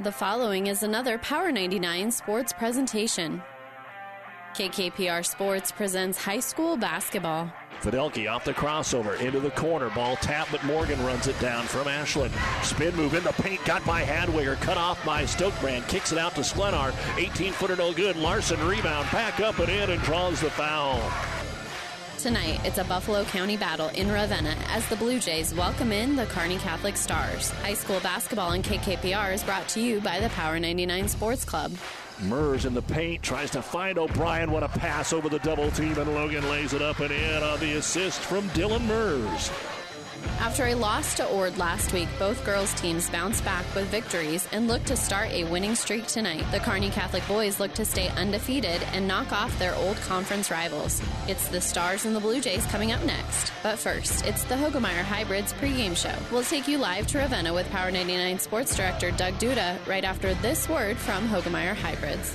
The following is another Power 99 sports presentation. KKPR Sports presents high school basketball. Fidelki off the crossover into the corner. Ball tap, but Morgan runs it down from Ashland. Spin move in the paint, got by Hadwiger, cut off by Stokebrand. Kicks it out to Sklenar. 18 footer, no good. Larson rebound, back up and in, and draws the foul. Tonight, it's a Buffalo County battle in Ravenna as the Blue Jays welcome in the Kearney Catholic Stars. High school basketball in KKPR is brought to you by the Power 99 Sports Club. Mers in the paint tries to find O'Brien. What a pass over the double team, and Logan lays it up and in on the assist from Dylan Mers. After a loss to Ord last week, both girls' teams bounced back with victories and look to start a winning streak tonight. The Kearney Catholic boys look to stay undefeated and knock off their old conference rivals. It's the Stars and the Blue Jays coming up next. But first, it's the Hoegemeyer Hybrids pregame show. We'll take you live to Ravenna with Power 99 Sports Director Doug Duda right after this word from Hoegemeyer Hybrids.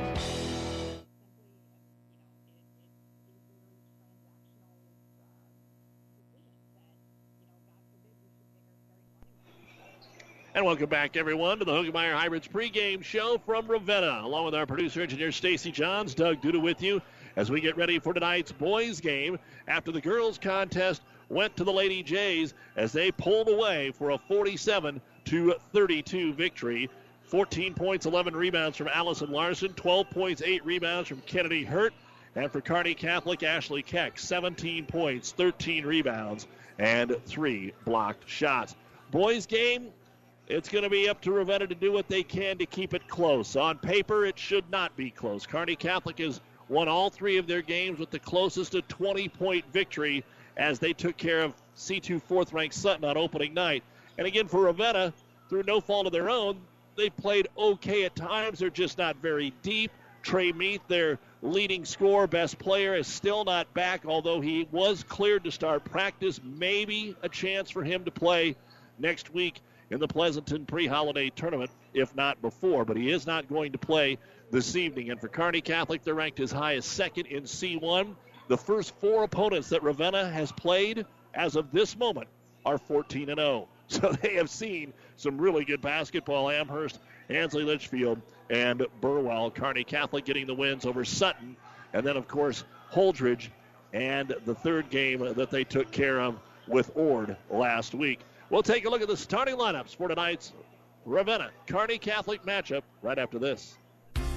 And welcome back, everyone, to the Hoegemeyer Hybrids pregame show from Ravenna. Along with our producer engineer Stacy Johns, Doug Duda with you as we get ready for tonight's boys game after the girls contest went to the Lady Jays as they pulled away for a 47 to 32 victory. 14 points, 11 rebounds from Allison Larson, 12 points, 8 rebounds from Kennedy Hurt. And for Kearney Catholic, Ashley Keck, 17 points, 13 rebounds, and 3 blocked shots. Boys game, it's going to be up to Ravenna to do what they can to keep it close. On paper, it should not be close. Kearney Catholic has won all three of their games with the closest to 20 point victory as they took care of C2 fourth ranked Sutton on opening night. And again, for Ravenna, through no fault of their own, they played okay at times. They're just not very deep. Trey Meath, their leading scorer, best player, is still not back, although he was cleared to start practice. Maybe a chance for him to play next week in the Pleasanton pre holiday tournament, if not before. But he is not going to play this evening. And for Kearney Catholic, they're ranked as high as second in C1. The first four opponents that Ravenna has played as of this moment are 14 and 0. So they have seen some really good basketball. Amherst, Ansley Litchfield, and Burwell. Kearney Catholic getting the wins over Sutton. And then, of course, Holdrege and the third game that they took care of with Ord last week. We'll take a look at the starting lineups for tonight's Ravenna Kearney Catholic matchup right after this.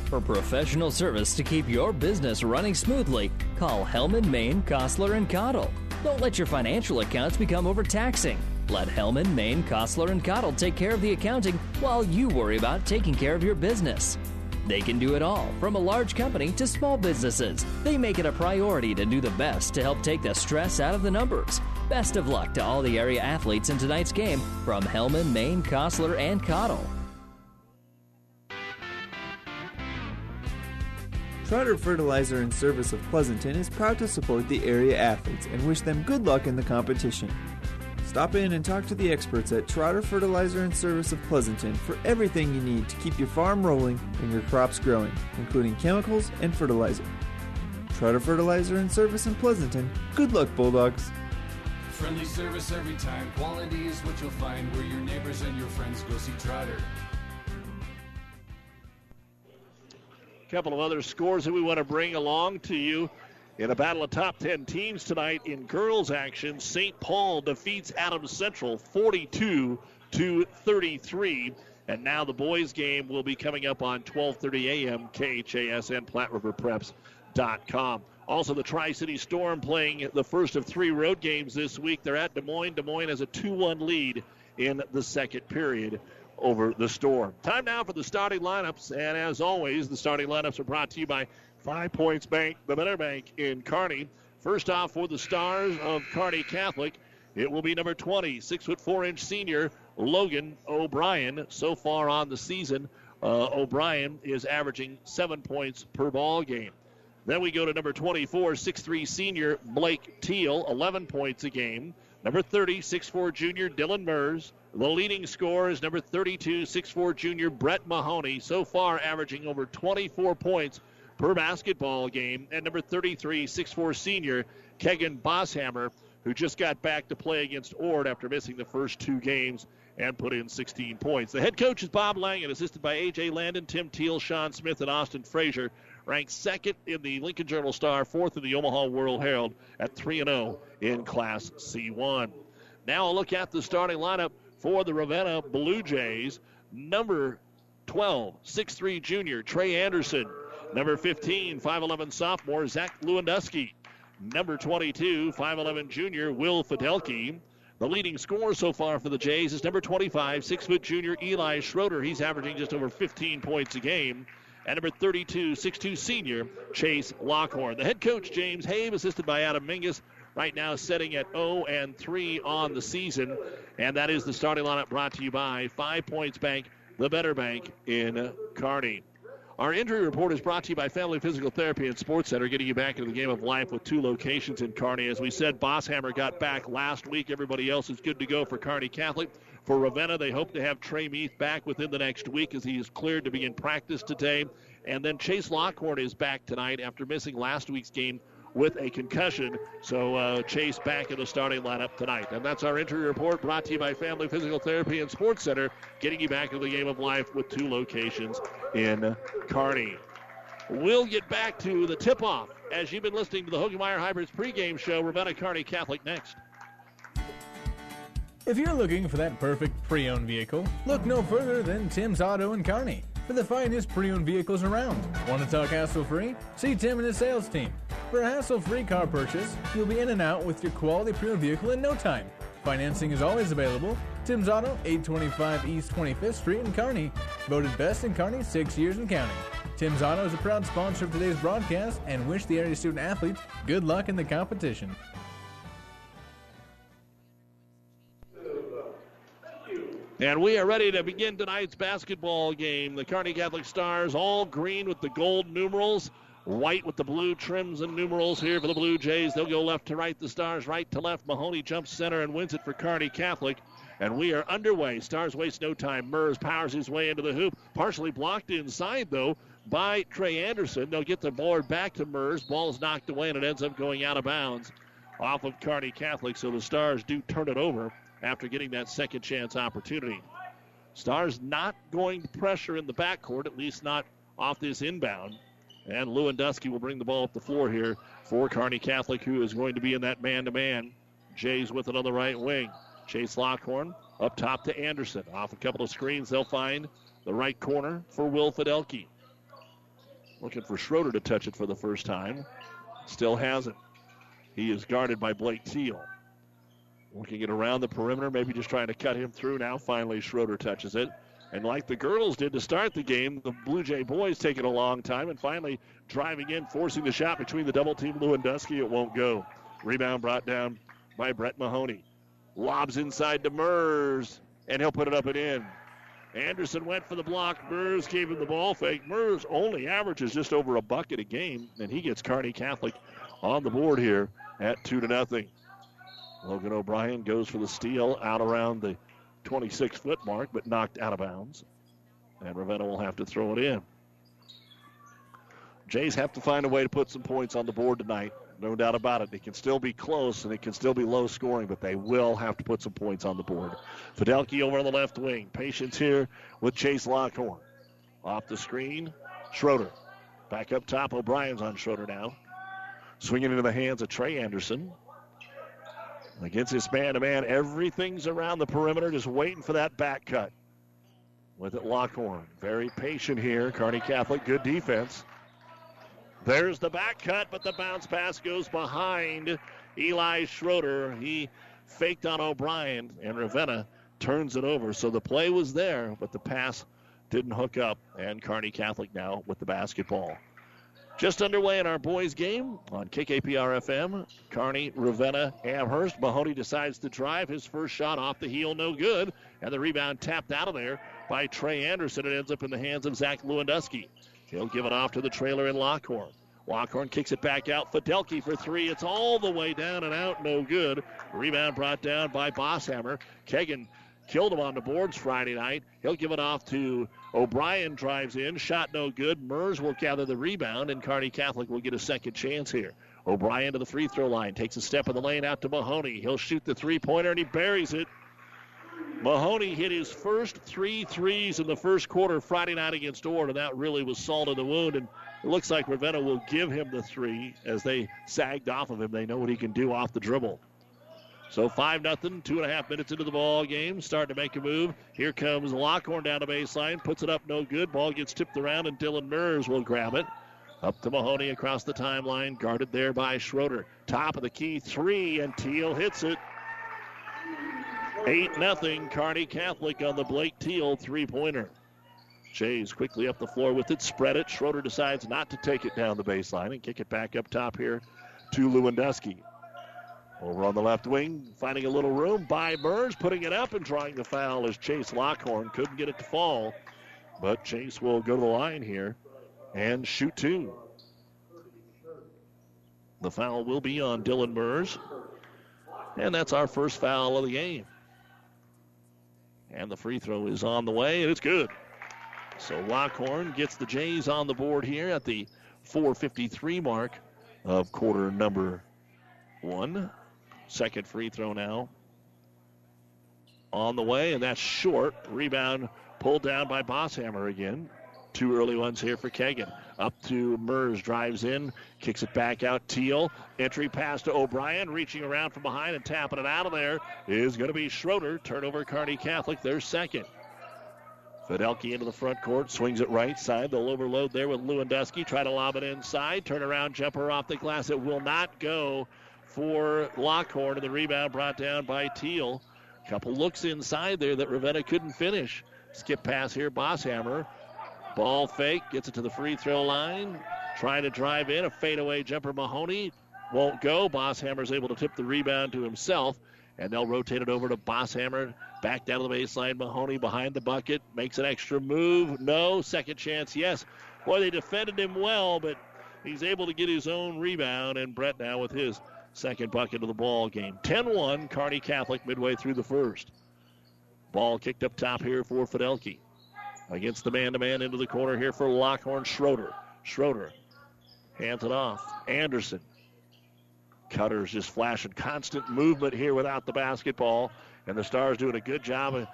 For professional service to keep your business running smoothly, call Hellman, Maine, Kostler, and Cottle. Don't let your financial accounts become overtaxing. Let Hellman, Maine, Kostler, and Cottle take care of the accounting while you worry about taking care of your business. They can do it all, from a large company to small businesses. They make it a priority to do the best to help take the stress out of the numbers. Best of luck to all the area athletes in tonight's game from Hellman, Maine, Kostler, and Cottle. Trotter Fertilizer and Service of Pleasanton is proud to support the area athletes and wish them good luck in the competition. Stop in and talk to the experts at Trotter Fertilizer and Service of Pleasanton for everything you need to keep your farm rolling and your crops growing, including chemicals and fertilizer. Trotter Fertilizer and Service in Pleasanton. Good luck, Bulldogs! Friendly service every time. Quality is what you'll find where your neighbors and your friends go see Trotter. A couple of other scores that we want to bring along to you. In a battle of top 10 teams tonight in girls action, St. Paul defeats Adams Central 42 to 33. And now the boys game will be coming up on 12:30 a.m. KHAS and PlatteRiverPreps.com. Also, the Tri City Storm playing the first of three road games this week. They're at Des Moines. Des Moines has a 2 1 lead in the second period over the Storm. Time now for the starting lineups. And as always, the starting lineups are brought to you by Five Points Bank, the Better Bank in Kearney. First off, for the Stars of Kearney Catholic, it will be number 20, six foot four inch senior Logan O'Brien. So far on the season, uh, O'Brien is averaging seven points per ball game. Then we go to number 24, 6'3 senior Blake Teal, 11 points a game. Number 30, 6'4 junior Dylan Mers. The leading scorer is number 32, 6'4 junior Brett Mahoney, so far averaging over 24 points per basketball game. And number 33, 6'4 senior Kegan Bosshammer, who just got back to play against Ord after missing the first two games and put in 16 points. The head coach is Bob Langen, assisted by A.J. Landon, Tim Teal, Sean Smith, and Austin Frazier. Ranked second in the Lincoln Journal Star, fourth in the Omaha World Herald at 3 0 in Class C1. Now a look at the starting lineup for the Ravenna Blue Jays. Number 12, 6'3 junior Trey Anderson. Number 15, 5'11 sophomore Zach Lewandowski. Number 22, 5'11 junior Will Fidelki. The leading scorer so far for the Jays is number 25, 6 foot junior Eli Schroeder. He's averaging just over 15 points a game. And number 32, 6'2 senior Chase Lockhorn. The head coach, James Have, assisted by Adam Mingus, right now sitting at 0 and 3 on the season. And that is the starting lineup brought to you by Five Points Bank, the better bank in Kearney. Our injury report is brought to you by Family Physical Therapy and Sports Center, getting you back into the game of life with two locations in Kearney. As we said, Bosshammer got back last week. Everybody else is good to go for Kearney Catholic. For Ravenna, they hope to have Trey Meath back within the next week as he is cleared to begin practice today. And then Chase Lockhorn is back tonight after missing last week's game with a concussion. So uh, Chase back in the starting lineup tonight. And that's our injury report brought to you by Family Physical Therapy and Sports Center, getting you back into the game of life with two locations in Kearney. We'll get back to the tip-off as you've been listening to the Hoegemeyer Hybrids pregame show. Ravenna Kearney Catholic next. If you're looking for that perfect pre-owned vehicle, look no further than Tim's Auto in Kearney for the finest pre-owned vehicles around. Want to talk hassle-free? See Tim and his sales team. For a hassle-free car purchase, you'll be in and out with your quality pre-owned vehicle in no time. Financing is always available. Tim's Auto, 825 East 25th Street in Kearney. Voted best in Kearney six years in counting. Tim's Auto is a proud sponsor of today's broadcast and wish the area student athletes good luck in the competition. And we are ready to begin tonight's basketball game. The Kearney Catholic Stars, all green with the gold numerals, white with the blue trims and numerals here for the Blue Jays. They'll go left to right, the Stars right to left. Mahoney jumps center and wins it for Kearney Catholic. And we are underway. Stars waste no time. Mers powers his way into the hoop, partially blocked inside, though, by Trey Anderson. They'll get the board back to Mers. Ball's knocked away, and it ends up going out of bounds off of Kearney Catholic. So the Stars do turn it over after getting that second chance opportunity. Stars not going to pressure in the backcourt, at least not off this inbound. And Lewandowski will bring the ball up the floor here for Kearney Catholic, who is going to be in that man to man. Jays with it on the right wing. Chase Lockhorn up top to Anderson. Off a couple of screens, they'll find the right corner for Will Fidelki. Looking for Schroeder to touch it for the first time. Still hasn't. He is guarded by Blake Teal. Looking it around the perimeter, maybe just trying to cut him through now. Finally, Schroeder touches it. And like the girls did to start the game, the Blue Jay boys take it a long time and finally driving in, forcing the shot between the double team Lewandowski. It won't go. Rebound brought down by Brett Mahoney. Lobs inside to Mers, and he'll put it up and in. Anderson went for the block. Mers gave him the ball fake. Mers only averages just over a bucket a game, and he gets Kearney Catholic on the board here at two to nothing. Logan O'Brien goes for the steal out around the 26 foot mark, but knocked out of bounds. And Ravenna will have to throw it in. Jays have to find a way to put some points on the board tonight. No doubt about it. It can still be close and it can still be low scoring, but they will have to put some points on the board. Fidelki over on the left wing. Patience here with Chase Lockhorn. Off the screen, Schroeder. Back up top, O'Brien's on Schroeder now. Swinging into the hands of Trey Anderson. Against this man to man, everything's around the perimeter, just waiting for that back cut. With it, Lockhorn. Very patient here. Kearney Catholic, good defense. There's the back cut, but the bounce pass goes behind Eli Schroeder. He faked on O'Brien, and Ravenna turns it over. So the play was there, but the pass didn't hook up, and Kearney Catholic now with the basketball. Just underway in our boys' game on KKPR FM. Kearney, Ravenna, Amherst. Mahoney decides to drive his first shot off the heel, no good. And the rebound tapped out of there by Trey Anderson. It ends up in the hands of Zach Lewandowski. He'll give it off to the trailer in Lockhorn. Lockhorn kicks it back out. Fidelki for three. It's all the way down and out, no good. Rebound brought down by Bosshammer. Kegan killed him on the boards Friday night. He'll give it off to O'Brien, drives in, shot no good. Mers will gather the rebound, and Kearney Catholic will get a second chance here. O'Brien to the free throw line, takes a step in the lane out to Mahoney. He'll shoot the three pointer, and he buries it. Mahoney hit his first three threes in the first quarter Friday night against Ord, and that really was salt in the wound. And it looks like Ravenna will give him the three as they sagged off of him. They know what he can do off the dribble. So 5 nothing, two and a half minutes into the ball game, starting to make a move. Here comes Lockhorn down the baseline, puts it up no good. Ball gets tipped around, and Dylan Mers will grab it. Up to Mahoney across the timeline, guarded there by Schroeder. Top of the key three, and Teal hits it. 8 nothing, Kearney Catholic on the Blake Teal three pointer. Jays quickly up the floor with it, spread it. Schroeder decides not to take it down the baseline and kick it back up top here to Lewandowski. Over on the left wing, finding a little room by Burns, putting it up and drawing the foul as Chase Lockhorn couldn't get it to fall. But Chase will go to the line here and shoot two. The foul will be on Dylan Mers. And that's our first foul of the game. And the free throw is on the way, and it's good. So Lockhorn gets the Jays on the board here at the 453 mark of quarter number one. Second free throw now on the way, and that's short. Rebound pulled down by Bosshammer again. Two early ones here for Kegan. Up to Mers, drives in, kicks it back out. Teal, entry pass to O'Brien, reaching around from behind and tapping it out of there is going to be Schroeder. Turnover, Kearney Catholic, their second. Fidelki into the front court, swings it right side. They'll overload there with Lewandowski. Try to lob it inside. Turn around jumper off the glass. It will not go for Lockhorn, and the rebound brought down by Teal. Couple looks inside there that Ravenna couldn't finish. Skip pass here, Bosshammer. Ball fake, gets it to the free throw line. Trying to drive in, a fadeaway jumper. Mahoney won't go. Bosshammer's able to tip the rebound to himself, and they'll rotate it over to Bosshammer. Back down to the baseline. Mahoney behind the bucket, makes an extra move. No. Second chance, yes. Boy, they defended him well, but he's able to get his own rebound, and Brett now with his second bucket of the ball game. 10-1, Kearney Catholic midway through the first. Ball kicked up top here for Fidelki. Against the man-to-man into the corner here for Lockhorn Schroeder. Schroeder hands it off. Anderson. Cutters just flashing constant movement here without the basketball. And the Stars doing a good job of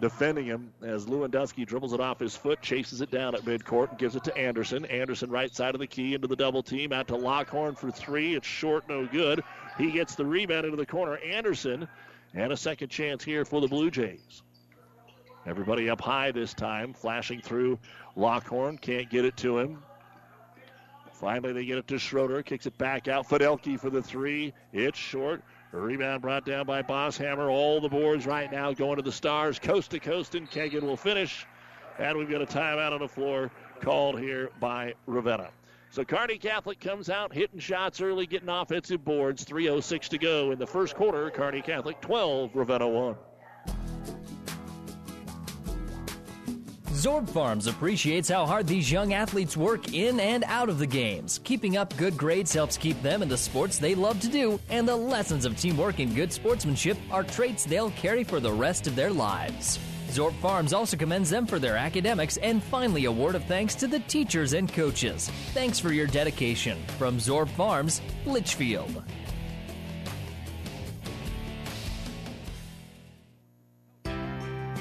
defending him as Lewandowski dribbles it off his foot, chases it down at midcourt, and gives it to Anderson. Anderson right side of the key into the double team, out to Lockhorn for three. It's short, no good. He gets the rebound into the corner. Anderson, and a second chance here for the Blue Jays. Everybody up high this time, flashing through Lockhorn, can't get it to him. Finally, they get it to Schroeder, kicks it back out. Fidelki for the three. It's short. Rebound brought down by Bosshammer. All the boards right now going to the Stars, coast to coast, and Kegan will finish. And we've got a timeout on the floor called here by Ravenna. So Kearney Catholic comes out hitting shots early, getting offensive boards. 3.06 to go in the first quarter. Kearney Catholic 12, Ravenna 1. Zorb Farms appreciates how hard these young athletes work in and out of the games. Keeping up good grades helps keep them in the sports they love to do, and the lessons of teamwork and good sportsmanship are traits they'll carry for the rest of their lives. Zorb Farms also commends them for their academics and finally a word of thanks to the teachers and coaches. Thanks for your dedication. From Zorb Farms, Litchfield.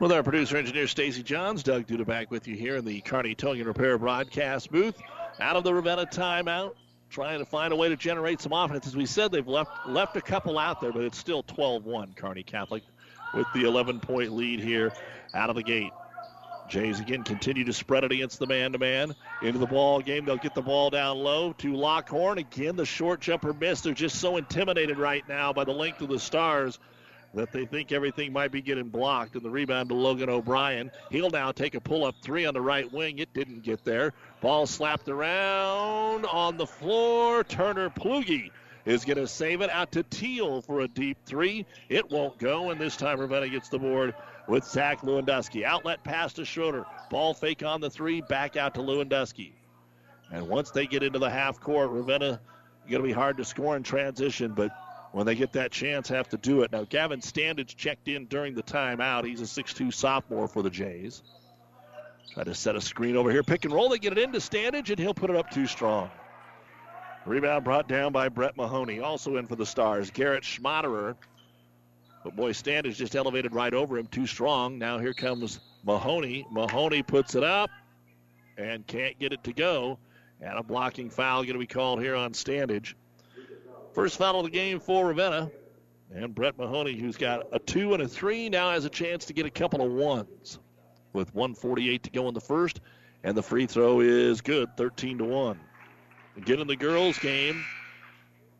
With our producer engineer Stacy Johns, Doug Duda back with you here in the Kearney Towing and Repair broadcast booth. Out of the Ravenna timeout, trying to find a way to generate some offense. As we said, they've left left a couple out there, but it's still 12-1 Kearney Catholic with the 11-point lead here out of the gate. Jays again continue to spread it against the man-to-man into the ball game. They'll get the ball down low to Lockhorn. Again, the short jumper missed. They're just so intimidated right now by the length of the Stars that they think everything might be getting blocked. And the rebound to Logan O'Brien. He'll now take a pull up three on the right wing. It didn't get there. Ball slapped around on the floor. Turner Plugi is going to save it out to Teal for a deep three. It won't go, and this time Ravenna gets the board with Zach Lewandowski. Outlet pass to Schroeder. Ball fake on the three, back out to Lewandowski. And once they get into the half court, Ravenna going to be hard to score in transition, but when they get that chance, have to do it. Now, Gavin Standage checked in during the timeout. He's a 6'2 sophomore for the Jays. Try to set a screen over here. Pick and roll. They get it into Standage, and he'll put it up too strong. Rebound brought down by Brett Mahoney. Also in for the Stars, Garrett Schmaderer. But boy, Standage just elevated right over him, too strong. Now here comes Mahoney. Mahoney puts it up and can't get it to go. And a blocking foul going to be called here on Standage. First foul of the game for Ravenna. And Brett Mahoney, who's got a two and a three, now has a chance to get a couple of ones with 148 to go in the first. And the free throw is good, 13 to 1. Again in the girls' game,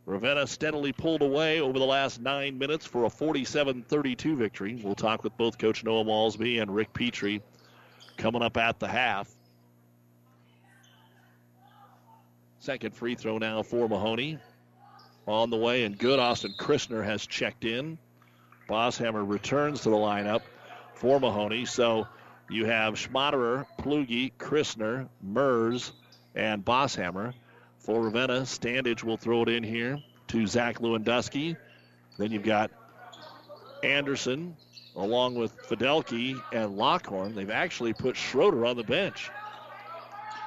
Ravenna steadily pulled away over the last nine minutes for a 47 32 victory. We'll talk with both Coach Noah Malsby and Rick Petrie coming up at the half. Second free throw now for Mahoney on the way and good. Austin Christner has checked in. Bosshammer returns to the lineup for Mahoney. So you have Schmaderer, Plugi, Christner, Mers, and Bosshammer. For Ravenna, Standage will throw it in here to Zach Lewandowski. Then you've got Anderson along with Fidelki and Lockhorn. They've actually put Schroeder on the bench.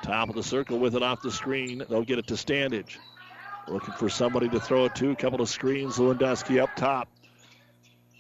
Top of the circle with it off the screen. They'll get it to Standage. Looking for somebody to throw it to. A couple of screens. Lewandowski up top.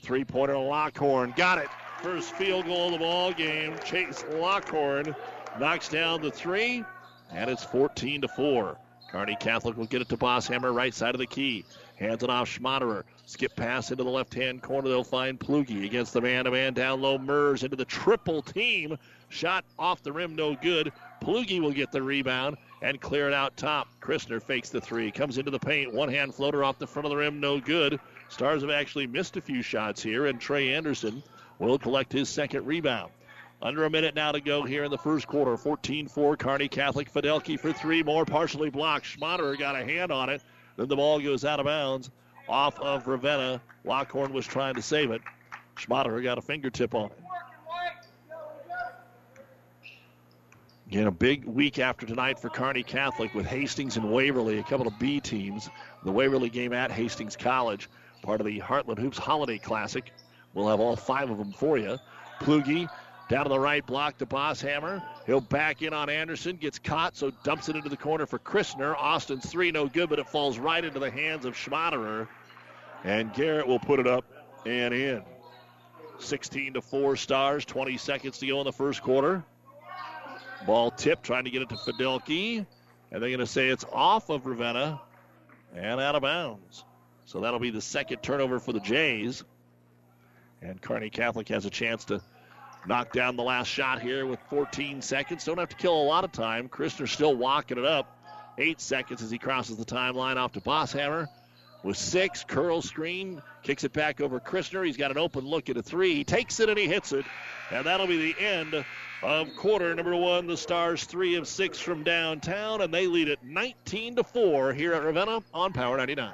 Three pointer Lockhorn. Got it. First field goal of the ball game. Chase Lockhorn knocks down the three, and it's 14 to 4. Kearney Catholic will get it to Bosshammer, right side of the key. Hands it off Schmaderer. Skip pass into the left hand corner. They'll find Plugi against the man to man down low. Mers into the triple team. Shot off the rim, no good. Plugi will get the rebound and clear it out top. Christner fakes the three, comes into the paint. One hand floater off the front of the rim, no good. Stars have actually missed a few shots here, and Trey Anderson will collect his second rebound. Under a minute now to go here in the first quarter. 14 4, Kearney Catholic. Fidelki for three more, partially blocked. Schmaderer got a hand on it. Then the ball goes out of bounds off of Ravenna. Lockhorn was trying to save it. Schmaderer got a fingertip on it. Again, a big week after tonight for Kearney Catholic with Hastings and Waverly, a couple of B teams. The Waverly game at Hastings College, part of the Heartland Hoops Holiday Classic. We'll have all five of them for you. Plugi down to the right block to Bosshammer. He'll back in on Anderson, gets caught, so dumps it into the corner for Christner. Austin's three, no good, but it falls right into the hands of Schmaderer. And Garrett will put it up and in. 16 to 4 stars, 20 seconds to go in the first quarter. Ball tip, trying to get it to Fidelki. And they're going to say it's off of Ravenna and out of bounds. So that'll be the second turnover for the Jays. And Kearney Catholic has a chance to knock down the last shot here with 14 seconds. Don't have to kill a lot of time. Christner still walking it up. Eight seconds as he crosses the timeline off to Bosshammer. With six, curl screen, kicks it back over Christner. He's got an open look at a three. He takes it and he hits it. And that'll be the end of quarter number one. The Stars three of six from downtown, and they lead it 19 to four here at Ravenna on Power 99.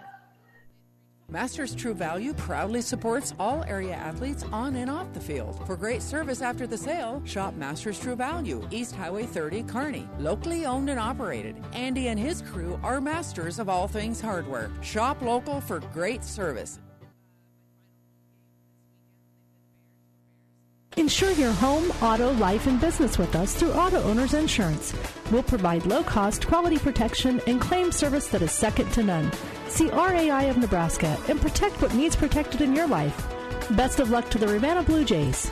Masters True Value proudly supports all area athletes on and off the field. For great service after the sale, shop Masters True Value, East Highway 30, Kearney. Locally owned and operated. Andy and his crew are masters of all things hardware. Shop local for great service. Insure your home, auto, life, and business with us through Auto Owners Insurance. We'll provide low cost, quality protection and claim service that is second to none. See RAI of Nebraska and protect what needs protected in your life. Best of luck to the Ravenna Blue Jays.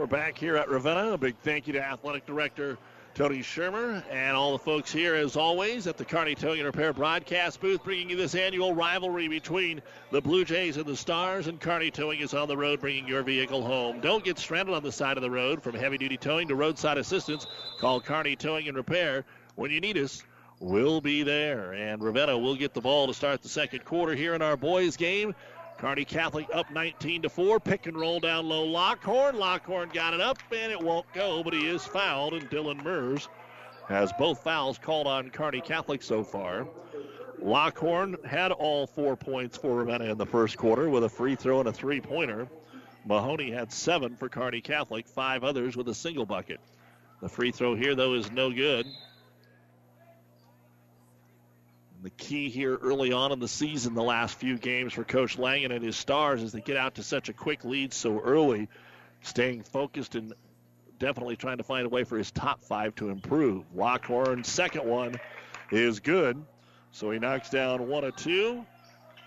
We're back here at Ravenna. A big thank you to Athletic Director Tony Shermer and all the folks here, as always, at the Kearney Towing and Repair broadcast booth, bringing you this annual rivalry between the Blue Jays and the Stars. And Kearney Towing is on the road, bringing your vehicle home. Don't get stranded on the side of the road. From heavy duty towing to roadside assistance, call Kearney Towing and Repair. When you need us, we'll be there. And Ravenna will get the ball to start the second quarter here in our boys' game. Kearney Catholic up 19 to 4. Pick and roll down low. Lockhorn. Lockhorn got it up, and it won't go, but he is fouled, and Dylan Mers has both fouls called on Kearney Catholic so far. Lockhorn had all four points for Ravenna in the first quarter with a free throw and a three pointer. Mahoney had seven for Kearney Catholic, five others with a single bucket. The free throw here, though, is no good. The key here early on in the season, the last few games for Coach Langen and his Stars, is they get out to such a quick lead so early, staying focused and definitely trying to find a way for his top five to improve. Lockhorn's second one is good, so he knocks down one of two,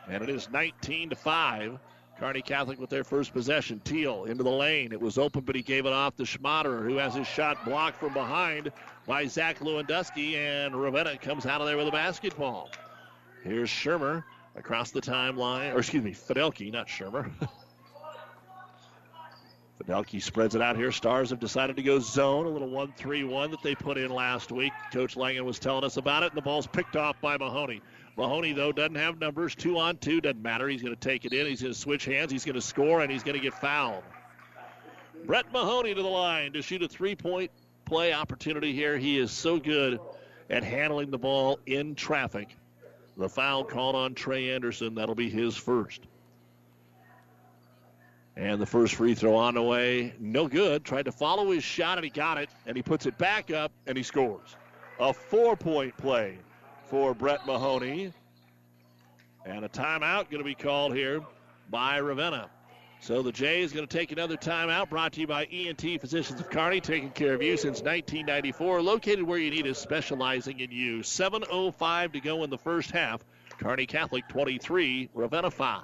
and it is 19 to five. Kearney Catholic with their first possession. Teal into the lane. It was open, but he gave it off to Schmaderer, who has his shot blocked from behind by Zach Lewandowski, and Ravenna comes out of there with a basketball. Here's Shermer across the timeline, or excuse me, Fidelki, not Shermer. Fidelki spreads it out here. Stars have decided to go zone, a little 1 3 1 that they put in last week. Coach Langen was telling us about it, and the ball's picked off by Mahoney. Mahoney, though, doesn't have numbers. Two on two, doesn't matter. He's going to take it in. He's going to switch hands. He's going to score, and he's going to get fouled. Brett Mahoney to the line to shoot a three point play opportunity here. He is so good at handling the ball in traffic. The foul called on Trey Anderson. That'll be his first. And the first free throw on the way, no good. Tried to follow his shot and he got it, and he puts it back up and he scores. A four point play for Brett Mahoney. And a timeout going to be called here by Ravenna. So the Jays going to take another timeout brought to you by ENT Physicians of Kearney, taking care of you since 1994. Located where you need us, specializing in you. 7.05 to go in the first half. Kearney Catholic 23, Ravenna 5.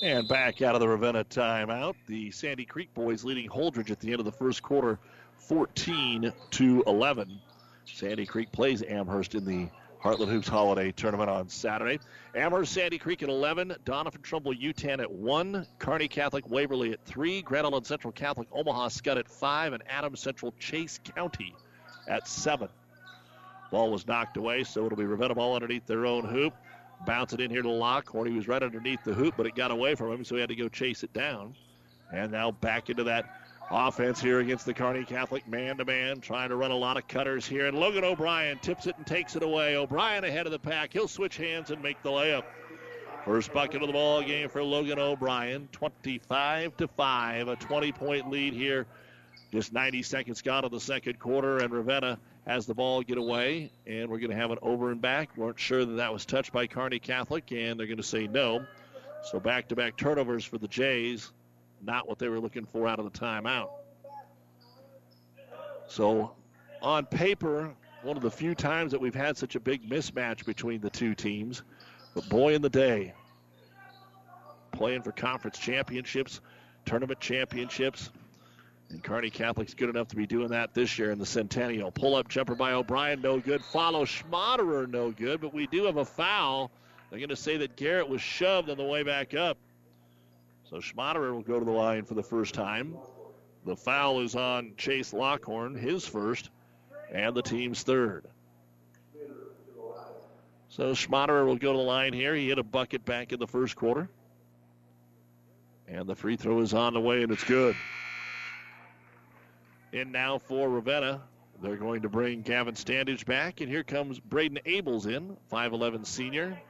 And back out of the Ravenna timeout, the Sandy Creek boys leading Holdrege at the end of the first quarter, 14 to 11. Sandy Creek plays Amherst in the Heartland Hoops Holiday Tournament on Saturday. Amherst, Sandy Creek at 11, Doniphan Trumbull, Yutan at 1, Kearney Catholic, Waverly at 3, Grand Island Central Catholic, Omaha Skutt at 5, and Adams Central Chase County at 7. Ball was knocked away, so it'll be Ravenna ball underneath their own hoop. Bounce it in here to Lockhorn. He was right underneath the hoop, but it got away from him, so he had to go chase it down. And now back into that offense here against the Kearney Catholic man to man, trying to run a lot of cutters here. And Logan O'Brien tips it and takes it away. O'Brien ahead of the pack. He'll switch hands and make the layup. First bucket of the ball game for Logan O'Brien, 25 to 5, a 20 point lead here. Just 90 seconds gone of the second quarter, and Ravenna has the ball get away, and we're going to have an over and back. Weren't sure that that was touched by Kearney Catholic, and they're going to say no. So back to back turnovers for the Jays. Not what they were looking for out of the timeout. So on paper, one of the few times that we've had such a big mismatch between the two teams. But boy, in the day, playing for conference championships, tournament championships. And Kearney Catholic's good enough to be doing that this year in the Centennial. Pull up jumper by O'Brien, no good. Follow Schmaderer, no good. But we do have a foul. They're going to say that Garrett was shoved on the way back up. So Schmaderer will go to the line for the first time. The foul is on Chase Lockhorn, his first, and the team's third. So Schmaderer will go to the line here. He hit a bucket back in the first quarter. And the free throw is on the way, and it's good. In now for Ravenna. They're going to bring Gavin Standage back, and here comes Braden Abels in, 5'11 senior.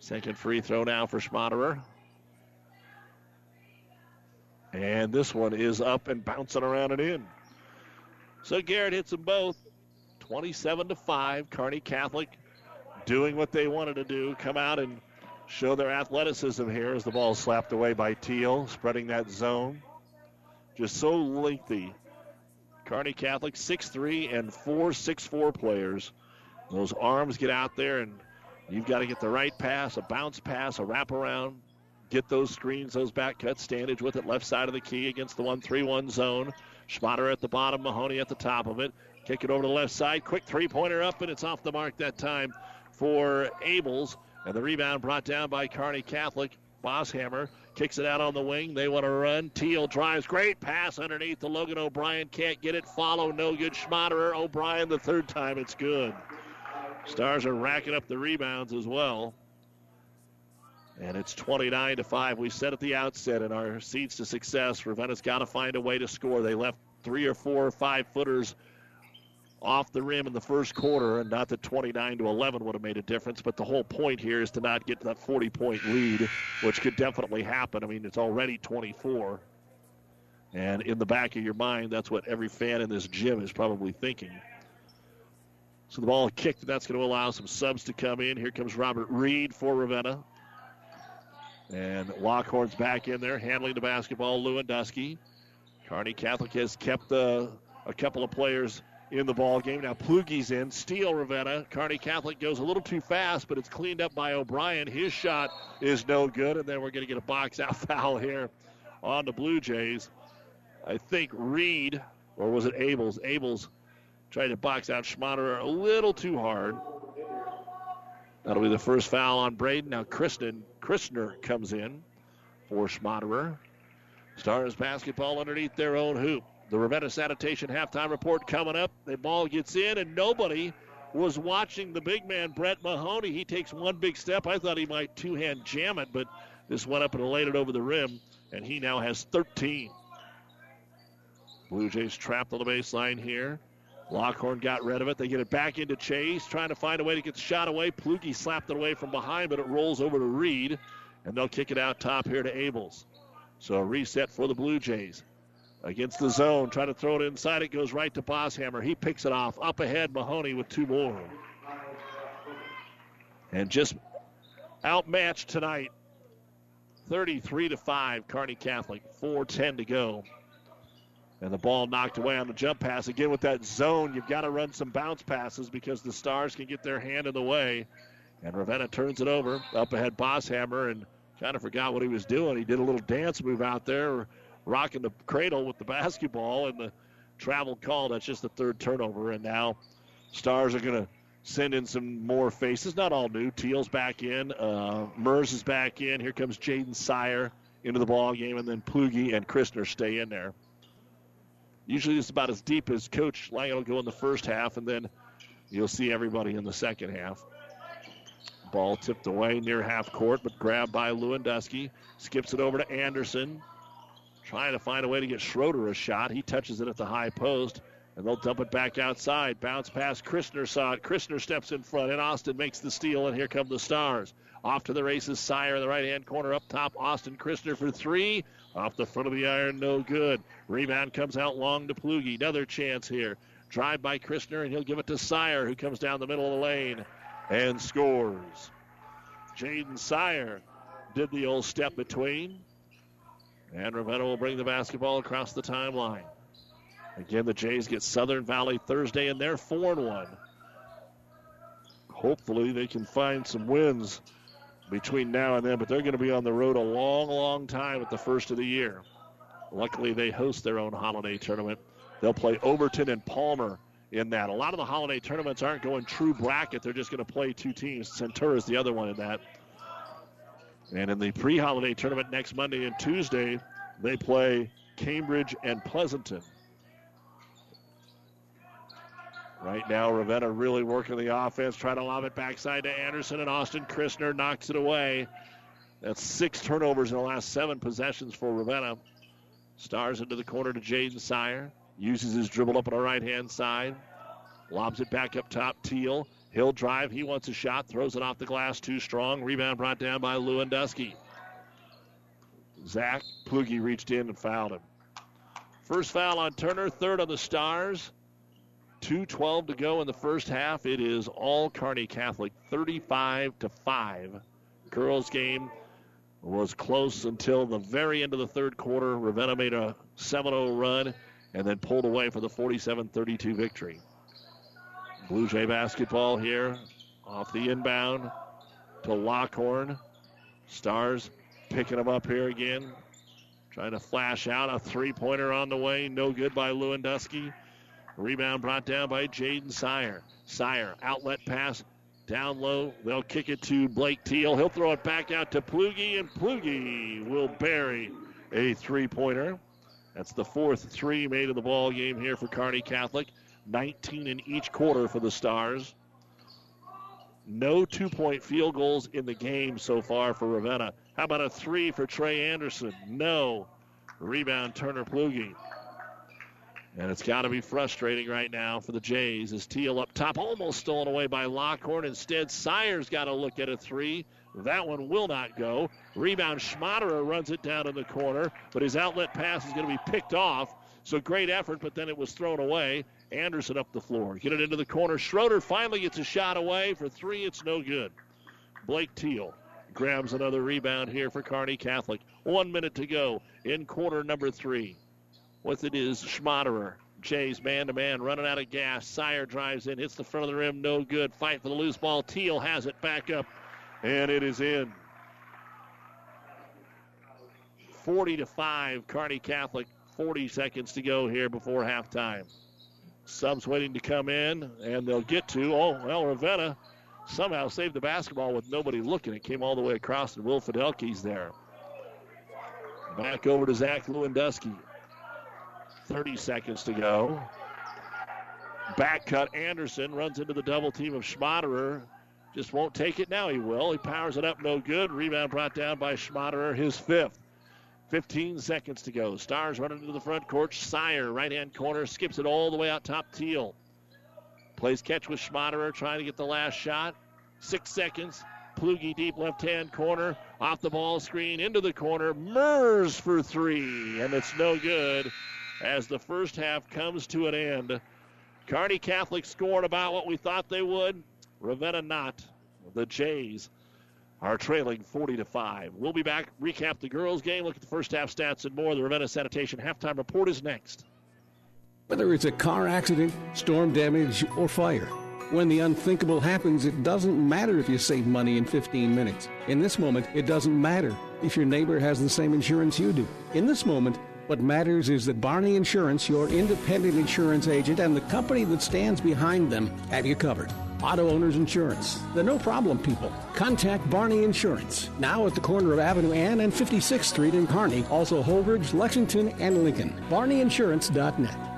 Second free throw now for Schmaderer. And this one is up and bouncing around and in. So Garrett hits them both. 27 to 5. Kearney Catholic doing what they wanted to do. Come out and show their athleticism here as the ball slapped away by Teal, spreading that zone. Just so lengthy. Kearney Catholic, 6'3 and four 6'4 players. Those arms get out there, and you've got to get the right pass, a bounce pass, a wraparound, get those screens, those back cuts. Standage with it, left side of the key against the 1 3 1 zone. Schmatter at the bottom, Mahoney at the top of it. Kick it over to the left side. Quick three pointer up, and it's off the mark that time for Abels. And the rebound brought down by Kearney Catholic. Bosshammer kicks it out on the wing. They want to run. Teal drives. Great pass underneath the Logan O'Brien. Can't get it. Follow. No good. Schmaderer. O'Brien the third time. It's good. Stars are racking up the rebounds as well. And it's 29 to 5. We said at the outset in our seeds to success, Ravenna's got to find a way to score. They left three or four or five footers off the rim in the first quarter, and not that 29 to 11 would have made a difference, but the whole point here is to not get to that 40 point lead, which could definitely happen. I mean, it's already 24. And in the back of your mind, that's what every fan in this gym is probably thinking. So the ball kicked, and that's going to allow some subs to come in. Here comes Robert Reed for Ravenna. And Lockhorn's back in there, handling the basketball. Lewandowski. Kearney Catholic has kept uh, a couple of players in the ball game. Now Plugi's in. Steal Ravenna. Kearney Catholic goes a little too fast, but it's cleaned up by O'Brien. His shot is no good, and then we're going to get a box out foul here on the Blue Jays. I think Reed, or was it Abels? Abels tried to box out Schmaderer a little too hard. That'll be the first foul on Braden. Now Kristen Christner comes in for Schmaderer. Stars basketball underneath their own hoop. The Ravenna Sanitation halftime report coming up. The ball gets in, and nobody was watching the big man, Brett Mahoney. He takes one big step. I thought he might two hand jam it, but this went up and laid it over the rim, and he now has 13. Blue Jays trapped on the baseline here. Lockhorn got rid of it. They get it back into Chase, trying to find a way to get the shot away. Plugi slapped it away from behind, but it rolls over to Reed, and they'll kick it out top here to Abels. So a reset for the Blue Jays. Against the zone, trying to throw it inside. It goes right to Bosshammer. He picks it off. Up ahead, Mahoney with two more. And just outmatched tonight. 33 to 5, Kearney Catholic. 4.10 to go. And the ball knocked away on the jump pass. Again, with that zone, you've got to run some bounce passes because the Stars can get their hand in the way. And Ravenna turns it over. Up ahead, Bosshammer, and kind of forgot what he was doing. He did a little dance move out there, rocking the cradle with the basketball, and the travel call. That's just the third turnover. And now Stars are going to send in some more faces. Not all new. Teal's back in. Uh, Mers is back in. Here comes Jaden Sire into the ball game, and then Plugi and Christner stay in there. Usually it's about as deep as Coach Lang will go in the first half, and then you'll see everybody in the second half. Ball tipped away near half court, but grabbed by Lewandowski. Skips it over to Anderson. Trying to find a way to get Schroeder a shot. He touches it at the high post, and they'll dump it back outside. Bounce past Christner saw it. Christner steps in front, and Austin makes the steal, and here come the Stars. Off to the races, Sire in the right hand corner up top. Austin Christner for three. Off the front of the iron, no good. Rebound comes out long to Plugi. Another chance here. Drive by Christner, and he'll give it to Sire, who comes down the middle of the lane and scores. Jaden Sire did the old step between. And Ravenna will bring the basketball across the timeline. Again, the Jays get Southern Valley Thursday, and they're 4 and 1. Hopefully, they can find some wins between now and then, but they're going to be on the road a long, long time at the first of the year. Luckily, they host their own holiday tournament. They'll play Overton and Palmer in that. A lot of the holiday tournaments aren't going true bracket, they're just going to play two teams. Centura is the other one in that. And in the pre holiday tournament next Monday and Tuesday, they play Cambridge and Pleasanton. Right now, Ravenna really working the offense, trying to lob it backside to Anderson, and Austin Christner knocks it away. That's six turnovers in the last seven possessions for Ravenna. Stars into the corner to Jaden Sire. Uses his dribble up on the right hand side. Lobs it back up top. Teal. He'll drive. He wants a shot. Throws it off the glass too strong. Rebound brought down by Lewandowski. Zach Plugi reached in and fouled him. First foul on Turner, third on the Stars. 2.12 to go in the first half. It is all Kearney Catholic, 35 to 5. Girls game was close until the very end of the third quarter. Ravenna made a 7 0 run and then pulled away for the 47 32 victory. Blue Jay basketball here off the inbound to Lockhorn. Stars picking them up here again. Trying to flash out a three pointer on the way. No good by Lewandowski. Rebound brought down by Jaden Sire. Sire, outlet pass down low. They'll kick it to Blake Teal. He'll throw it back out to Plugi, and Plugi will bury a three pointer. That's the fourth three made in the ball game here for Kearney Catholic. 19 in each quarter for the Stars. No two point field goals in the game so far for Ravenna. How about a three for Trey Anderson? No. Rebound Turner Plugi. And it's got to be frustrating right now for the Jays as Teal up top, almost stolen away by Lockhorn. Instead, Sire's got to look at a three. That one will not go. Rebound, Schmaderer runs it down in the corner, but his outlet pass is going to be picked off. So great effort, but then it was thrown away. Anderson up the floor. Get it into the corner. Schroeder finally gets a shot away. For three, it's no good. Blake Teal grabs another rebound here for Kearney Catholic. One minute to go in quarter number three. With it is Schmaderer. Jays man to man, running out of gas. Sire drives in, hits the front of the rim, no good. Fight for the loose ball. Teal has it back up, and it is in. 40 to 5, Kearney Catholic. 40 seconds to go here before halftime. Subs waiting to come in, and they'll get to. Oh, well, Ravenna somehow saved the basketball with nobody looking. It came all the way across, and Will Fidelke's there. Back over to Zach Lewandowski. 30 seconds to go. Back cut Anderson runs into the double team of Schmaderer. Just won't take it now. He will. He powers it up, no good. Rebound brought down by Schmaderer, his fifth. 15 seconds to go. Stars running into the front court. Sire, right hand corner, skips it all the way out top. Teal plays catch with Schmaderer, trying to get the last shot. Six seconds. Plugi deep left hand corner. Off the ball screen, into the corner. Mers for three, and it's no good as the first half comes to an end. Kearney Catholic scored about what we thought they would. Ravenna not. The Jays are trailing 40 to 5. We'll be back, recap the girls' game, look at the first half stats and more. The Ravenna Sanitation halftime report is next. Whether it's a car accident, storm damage, or fire, when the unthinkable happens, it doesn't matter if you save money in 15 minutes. In this moment, it doesn't matter if your neighbor has the same insurance you do. In this moment, what matters is that Barney Insurance, your independent insurance agent, and the company that stands behind them have you covered. Auto Owners Insurance, the no problem people. Contact Barney Insurance, now at the corner of Avenue Ann and 56th Street in Kearney, also Holdrege, Lexington, and Lincoln. BarneyInsurance.net.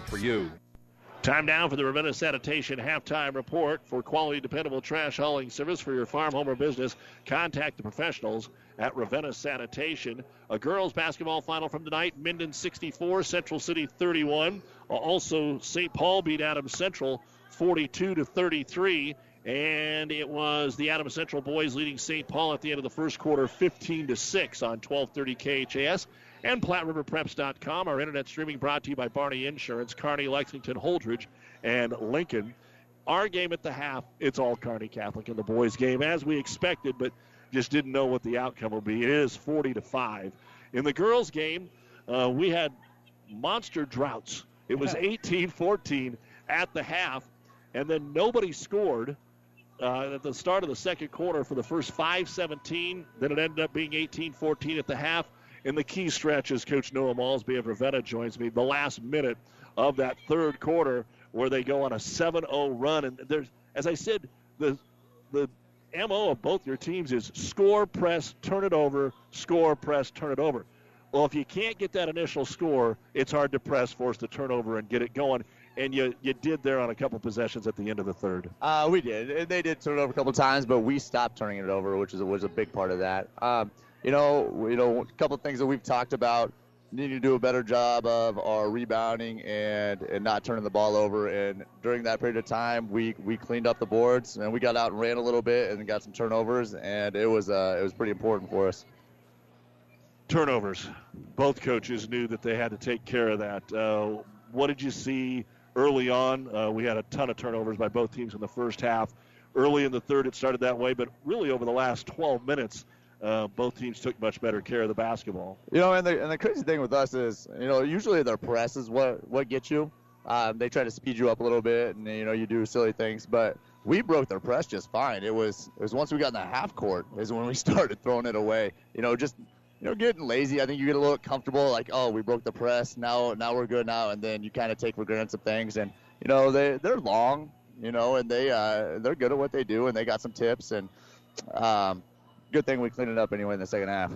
for you. Time now for the Ravenna Sanitation halftime report. For quality, dependable trash hauling service for your farm, home, or business, contact the professionals at Ravenna Sanitation. A girls basketball final from tonight: Minden 64, Central City 31. Also, St. Paul beat Adams Central 42 to 33. And it was the Adams Central boys leading St. Paul at the end of the first quarter, 15 to 6 on 1230 KHAS and PlatteRiverPreps.com. Our internet streaming brought to you by Barney Insurance, Kearney, Lexington, Holdrege, and Lincoln. Our game at the half, it's all Kearney Catholic in the boys' game, as we expected, but just didn't know what the outcome would be. It is 40 to 5. In the girls' game, uh, we had monster droughts. It was 18 14 at the half, and then nobody scored. Uh, at the start of the second quarter for the first 5 17. Then it ended up being 18 14 at the half in the key stretches. Coach Noah Malsby of Ravenna joins me. The last minute of that third quarter, where they go on a 7-0 run, and there's, as I said, the the mo of both your teams is score, press, turn it over, score, press, turn it over. Well, if you can't get that initial score, it's hard to press, force the turnover, and get it going. And you you did there on a couple possessions at the end of the third. Uh, we did. And they did turn it over a couple times, but we stopped turning it over, which is was a big part of that. Um, you know, you know, a couple of things that we've talked about. Needing to do a better job of our rebounding and, and not turning the ball over. And during that period of time, we, we cleaned up the boards and we got out and ran a little bit and got some turnovers. And it was uh, it was pretty important for us. Turnovers. Both coaches knew that they had to take care of that. Uh, what did you see early on? Uh, we had a ton of turnovers by both teams in the first half. Early in the third, it started that way, but really over the last 12 minutes, uh, both teams took much better care of the basketball. You know, and the, and the crazy thing with us is, you know, usually their press is what, what gets you. Um, they try to speed you up a little bit, and you know, you do silly things. But we broke their press just fine. It was it was once we got in the half court is when we started throwing it away. You know, just you know, getting lazy. I think you get a little comfortable, like, oh, we broke the press. Now, now we're good now, and then you kind of take for granted some things. And you know, they they're long, you know, and they uh, they're good at what they do, and they got some tips. And um, good thing we cleaned it up anyway in the second half.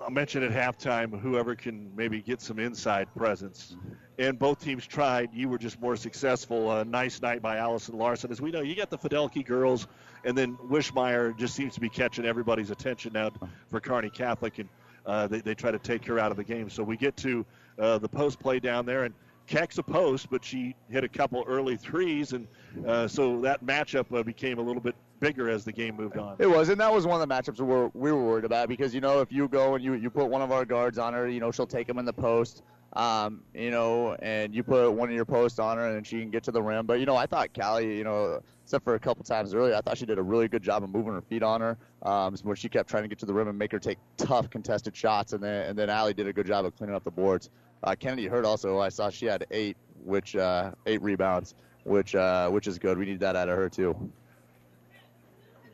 I'll mention at halftime whoever can maybe get some inside presence. And both teams tried. You were just more successful. A nice night by Allison Larson. As we know, you got the Fidelki girls, and then Wishmeyer just seems to be catching everybody's attention now for Kearney Catholic, and uh, they, they try to take her out of the game. So we get to uh, the post play down there, and Keck's a post, but she hit a couple early threes, and uh, so that matchup uh, became a little bit bigger as the game moved on. It was, and that was one of the matchups we were, we were worried about because you know if you go and you you put one of our guards on her, you know she'll take him in the post. Um, you know, and you put one of your posts on her, and she can get to the rim. But you know, I thought Callie, you know, except for a couple times earlier, I thought she did a really good job of moving her feet on her. Um, when she kept trying to get to the rim and make her take tough contested shots, and then and then Allie did a good job of cleaning up the boards. Uh, Kennedy Hurt also, I saw she had eight, which uh, eight rebounds, which uh, which is good. We need that out of her too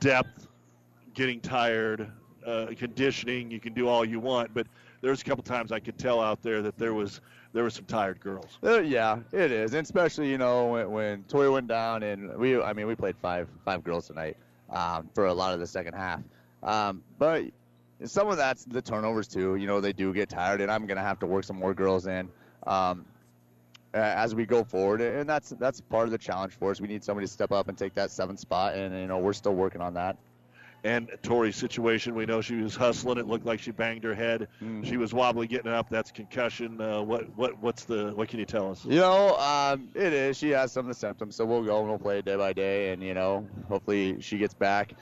depth, getting tired, uh, conditioning. You can do all you want, but there's a couple times I could tell out there that there was there were some tired girls. Uh, yeah, it is, and especially you know when, when Toy went down and we I mean we played five five girls tonight um, for a lot of the second half, um, but some of that's the turnovers too. You know they do get tired, and I'm gonna have to work some more girls in. Um, as we go forward, and that's that's part of the challenge for us. We need somebody to step up and take that seventh spot, and you know we're still working on that. And Tori's situation, we know she was hustling. It looked like she banged her head. Mm-hmm. She was wobbly getting up. That's concussion. Uh, what what what's the what can you tell us? You know, um, it is. She has some of the symptoms, so we'll go and we'll play day by day, and you know, hopefully she gets back.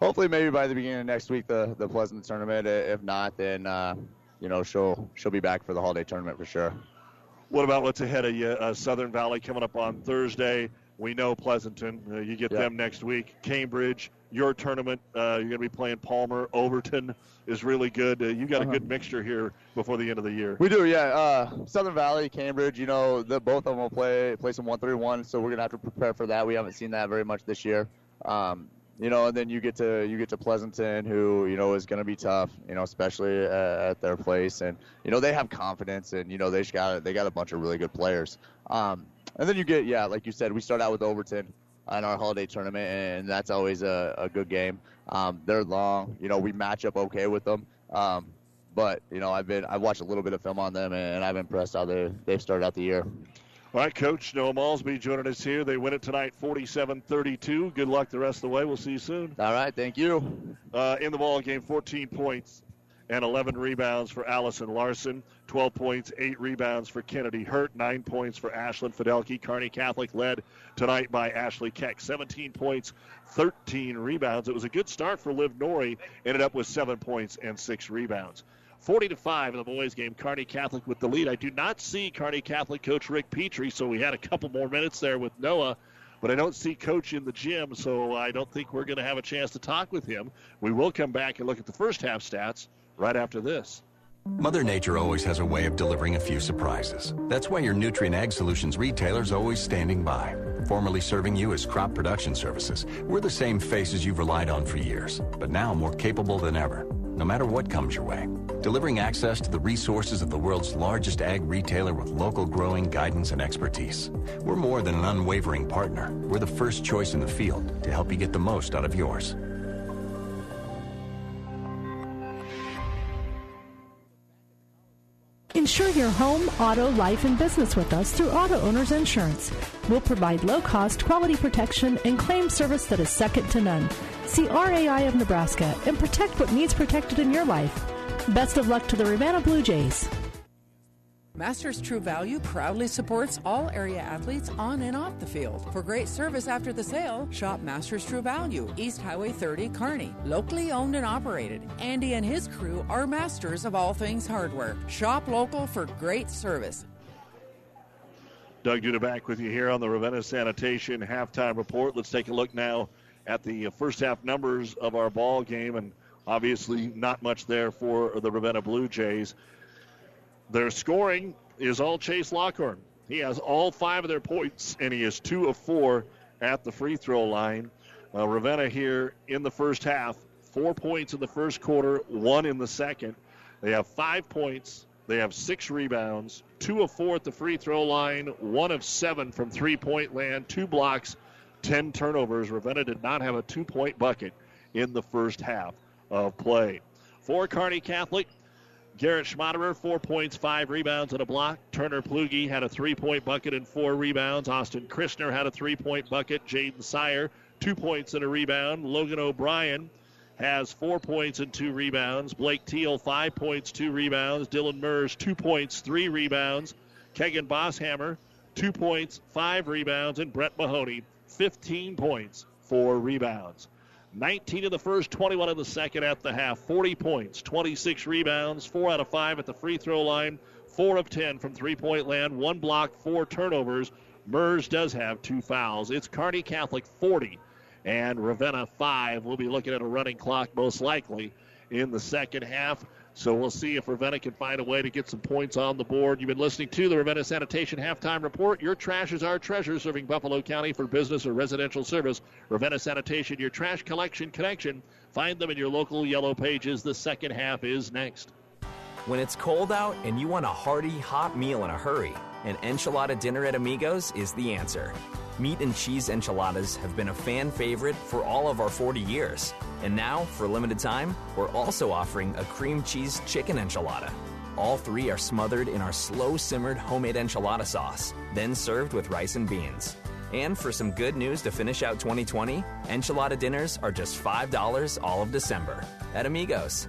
Hopefully, maybe by the beginning of next week, the the Pleasant tournament. If not, then uh, you know she'll she'll be back for the holiday tournament for sure. What about what's ahead of you? Uh, Southern Valley coming up on Thursday. We know Pleasanton. Uh, you get them next week. Cambridge, your tournament. Uh, you're going to be playing Palmer. Overton is really good. Uh, you got uh-huh. a good mixture here before the end of the year. We do, yeah. Uh, Southern Valley, Cambridge. You know, the, both of them will play play some one three one. So we're going to have to prepare for that. We haven't seen that very much this year. Um, you know, and then you get to you get to Pleasanton, who you know is going to be tough, you know, especially at, at, their place, and you know they have confidence, and you know they got they got a bunch of really good players. Um, and then you get yeah, like you said, we start out with Overton in our holiday tournament, and that's always a, a good game. Um, they're long, you know, we match up okay with them. Um, but you know, I've been I've watched a little bit of film on them, and I've impressed how they they've started out the year. All right, Coach Noah Malsby joining us here. They win it tonight 47 32. Good luck the rest of the way. We'll see you soon. All right, thank you. Uh, in the ball game, 14 points and 11 rebounds for Allison Larson. 12 points, 8 rebounds for Kennedy Hurt, 9 points for Ashlyn Fidelki. Kearney Catholic led tonight by Ashley Keck. 17 points, 13 rebounds. It was a good start for Liv Norrie. Ended up with 7 points and 6 rebounds. 40 to 5 in the boys game. Kearney Catholic with the lead. I do not see Kearney Catholic coach Rick Petrie, so we had a couple more minutes there with Noah. But I don't see Coach in the gym, so I don't think we're going to have a chance to talk with him. We will come back and look at the first half stats right after this. Mother Nature always has a way of delivering a few surprises. That's why your Nutrien Ag Solutions retailer is always standing by, formerly serving you as crop production services. We're the same faces you've relied on for years, but now more capable than ever, no matter what comes your way. Delivering access to the resources of the world's largest ag retailer with local growing guidance and expertise. We're more than an unwavering partner. We're the first choice in the field to help you get the most out of yours. Insure your home, auto, life, and business with us through Auto Owners Insurance. We'll provide low cost, quality protection and claim service that is second to none. See RAI of Nebraska and protect what needs protected in your life. Best of luck to the Ravenna Blue Jays. Masters True Value proudly supports all area athletes on and off the field. For great service after the sale, shop Masters True Value, East Highway 30, Kearney. Locally owned and operated. Andy and his crew are masters of all things hardware. Shop local for great service. Doug Duda back with you here on the Ravenna Sanitation halftime report. Let's take a look now at the first half numbers of our ball game, and obviously not much there for the Ravenna Blue Jays. Their scoring is all Chase Lockhorn. He has all five of their points, and he is two of four at the free throw line. Uh, Ravenna here in the first half, four points in the first quarter, one in the second. They have five points. They have six rebounds, two of four at the free throw line, one of seven from three point land, two blocks, 10 turnovers. Ravenna did not have a two point bucket in the first half of play. For Kearney Catholic, Garrett Schmaderer, four points, five rebounds, and a block. Turner Plugi had a three point bucket and four rebounds. Austin Christner had a three point bucket. Jaden Sire, two points and a rebound. Logan O'Brien has four points and two rebounds. Blake Teal, five points, two rebounds. Dylan Mers, two points, three rebounds. Kegan Bosshammer, two points, five rebounds. And Brett Mahoney, 15 points, four rebounds. 19 in the first, 21 in the second at the half. 40 points, 26 rebounds, 4 out of 5 at the free throw line, 4 of 10 from three point land, 1 block, 4 turnovers. Mers does have two fouls. It's Kearney Catholic 40 and Ravenna 5. We'll be looking at a running clock most likely in the second half. So we'll see if Ravenna can find a way to get some points on the board. You've been listening to the Ravenna Sanitation Halftime Report. Your trash is our treasure, serving Buffalo County for business or residential service. Ravenna Sanitation, your trash collection connection. Find them in your local yellow pages. The second half is next. When it's cold out and you want a hearty, hot meal in a hurry, an enchilada dinner at Amigos is the answer. Meat and cheese enchiladas have been a fan favorite for all of our 40 years. And now, for a limited time, we're also offering a cream cheese chicken enchilada. All three are smothered in our slow simmered homemade enchilada sauce, then served with rice and beans. And for some good news to finish out 2020, enchilada dinners are just $5 all of December at Amigos.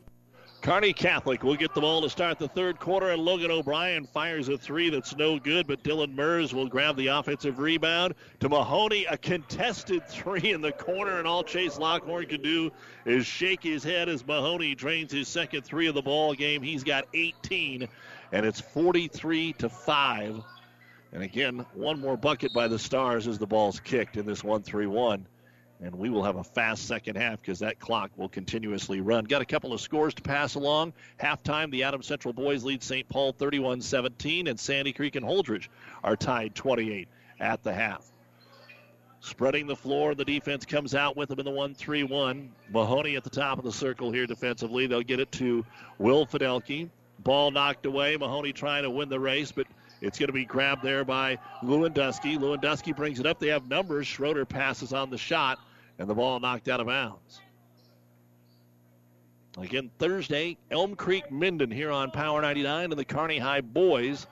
Kearney Catholic will get the ball to start the third quarter, and Logan O'Brien fires a three that's no good, but Dylan Mers will grab the offensive rebound to Mahoney. A contested three in the corner, and all Chase Lockhorn can do is shake his head as Mahoney drains his second three of the ball game. He's got 18, and it's 43 to 5. And again, one more bucket by the Stars as the ball's kicked in this 1 3 1 and we will have a fast second half because that clock will continuously run. Got a couple of scores to pass along. Halftime, the Adams Central boys lead St. Paul 31 17, and Sandy Creek and Holdrege are tied 28 at the half. Spreading the floor, the defense comes out with them in the 1 3 1. Mahoney at the top of the circle here defensively. They'll get it to Will Fidelke. Ball knocked away. Mahoney trying to win the race, but it's going to be grabbed there by Lewandowski. Lewandowski brings it up. They have numbers. Schroeder passes on the shot and the ball knocked out of bounds. Again, Thursday, Elm Creek Minden here on Power 99, and the Kearney High boys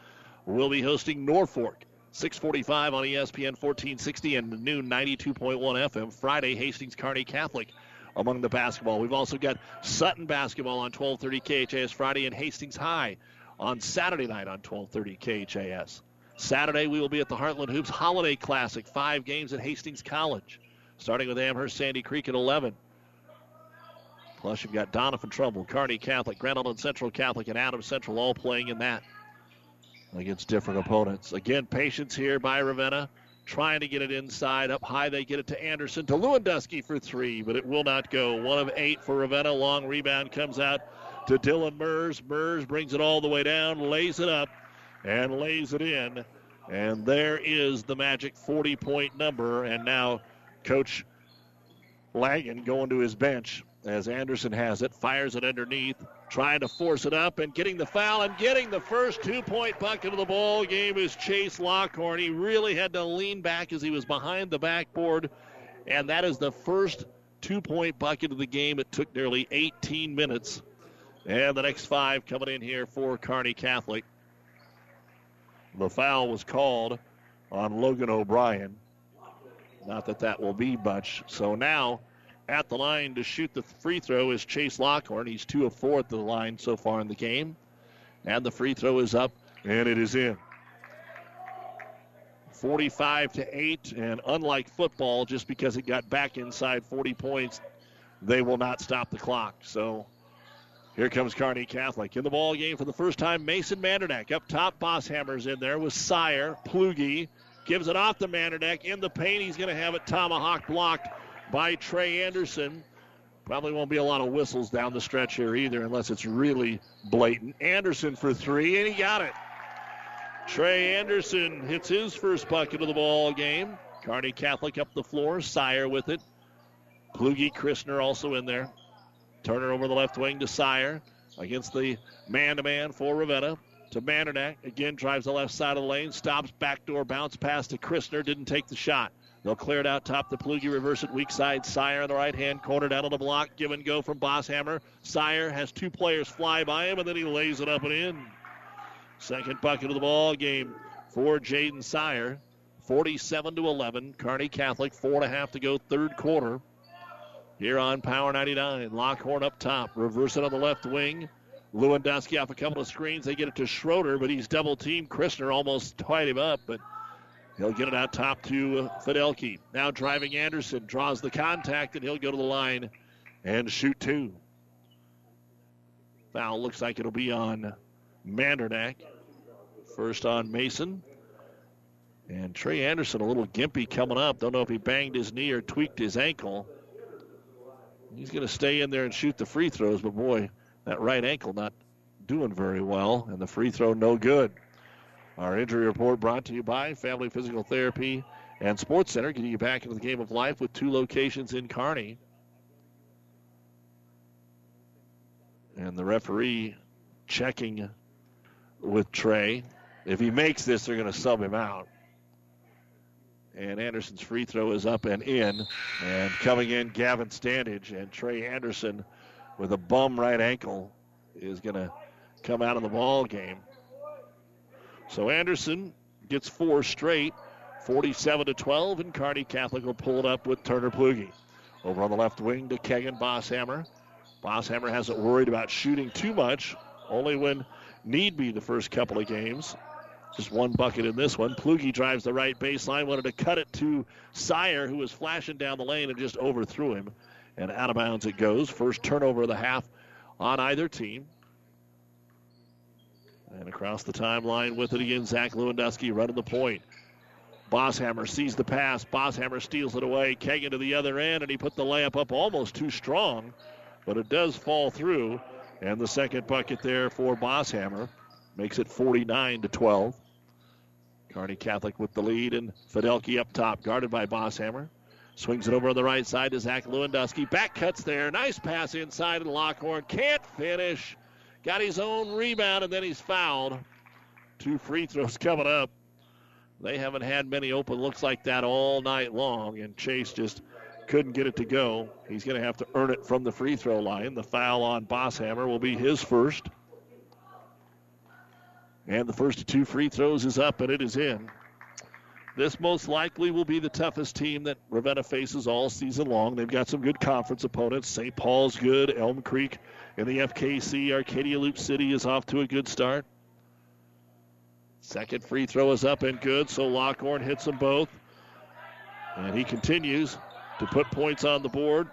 will be hosting Norfolk. 645 on ESPN 1460 and noon 92.1 FM. Friday, Hastings Kearney Catholic among the basketball. We've also got Sutton basketball on 1230 KHAS Friday and Hastings High on Saturday night on 1230 KHAS. Saturday, we will be at the Heartland Hoops Holiday Classic, five games at Hastings College starting with Amherst Sandy Creek at 11. Plus, you've got Doniphan Trumbull, Kearney Catholic, Grand Island Central Catholic, and Adams Central all playing in that against different opponents. Again, patience here by Ravenna, trying to get it inside. Up high, they get it to Anderson, to Lewandowski for three, but it will not go. One of eight for Ravenna. Long rebound comes out to Dylan Mers. Mers brings it all the way down, lays it up, and lays it in. And there is the magic 40 point number. And now Coach Langen going to his bench as Anderson has it, fires it underneath, trying to force it up and getting the foul and getting the first two point bucket of the ball game is Chase Lockhorn. He really had to lean back as he was behind the backboard, and that is the first two point bucket of the game. It took nearly 18 minutes. And the next five coming in here for Kearney Catholic. The foul was called on Logan O'Brien. Not that that will be much. So now at the line to shoot the free throw is Chase Lockhorn. He's two of four at the line so far in the game. And the free throw is up and it is in. 45 to 8. And unlike football, just because it got back inside 40 points, they will not stop the clock. So here comes Kearney Catholic in the ball game for the first time. Mason Mandernack up top. Bosshammer's in there with Sire, Plugi, Gives it off to Mandernack in the paint. He's going to have it tomahawk blocked by Trey Anderson. Probably won't be a lot of whistles down the stretch here either, unless it's really blatant. Anderson for three, and he got it. Trey Anderson hits his first bucket of the ball game. Kearney Catholic up the floor. Sire with it. Plugi Christner also in there. Turner over the left wing to Sire against the man to man for Ravenna to Mandernack. Again, drives the left side of the lane, stops, backdoor bounce pass to Christner, didn't take the shot. They'll clear it out top The Plugi, reverse it weak side. Sire on the right hand corner down on the block. Give and go from Bosshammer. Sire has two players fly by him, and then he lays it up and in. Second bucket of the ball game for Jaden Sire. 47 to 11. Kearney Catholic, four and a half to go, third quarter. Here on Power 99. Lockhorn up top. Reverse it on the left wing. Lewandowski off a couple of screens. They get it to Schroeder, but he's double teamed. Christner almost tied him up, but he'll get it out top to uh, Fidelke. Now driving Anderson draws the contact, and he'll go to the line and shoot two. Foul looks like it'll be on Mandernack. First on Mason. And Trey Anderson a little gimpy coming up. Don't know if he banged his knee or tweaked his ankle. He's going to stay in there and shoot the free throws, but boy, that right ankle not doing very well, and the free throw no good. Our injury report brought to you by Family Physical Therapy and Sports Center, getting you back into the game of life with two locations in Kearney. And the referee checking with Trey. If he makes this, they're going to sub him out. And Anderson's free throw is up and in. And coming in, Gavin Standage and Trey Anderson with a bum right ankle is going to come out of the ball game. So Anderson gets four straight, 47 to 12, and Kearney Catholic will pull it up with Turner Plugi. Over on the left wing to Kegan Bosshammer. Bosshammer hasn't worried about shooting too much, only when need be the first couple of games. Just one bucket in this one. Plugi drives the right baseline, wanted to cut it to Sire, who was flashing down the lane and just overthrew him. And out of bounds it goes. First turnover of the half on either team. And across the timeline with it again, Zach Lewandowski running the point. Bosshammer sees the pass. Bosshammer steals it away. Kagan to the other end, and he put the layup up almost too strong, but it does fall through. And the second bucket there for Bosshammer makes it 49 to 12. Kearney Catholic with the lead, and Fidelke up top, guarded by Bosshammer. Swings it over on the right side to Zach Lewandowski. Back cuts there. Nice pass inside, and Lockhorn can't finish. Got his own rebound, and then he's fouled. Two free throws coming up. They haven't had many open looks like that all night long, and Chase just couldn't get it to go. He's going to have to earn it from the free throw line. The foul on Bosshammer will be his first. And the first two free throws is up, and it is in. This most likely will be the toughest team that Ravenna faces all season long. They've got some good conference opponents. St. Paul's good. Elm Creek in the FKC. Arcadia Loop City is off to a good start. Second free throw is up and good, so Lockhorn hits them both. And he continues to put points on the board.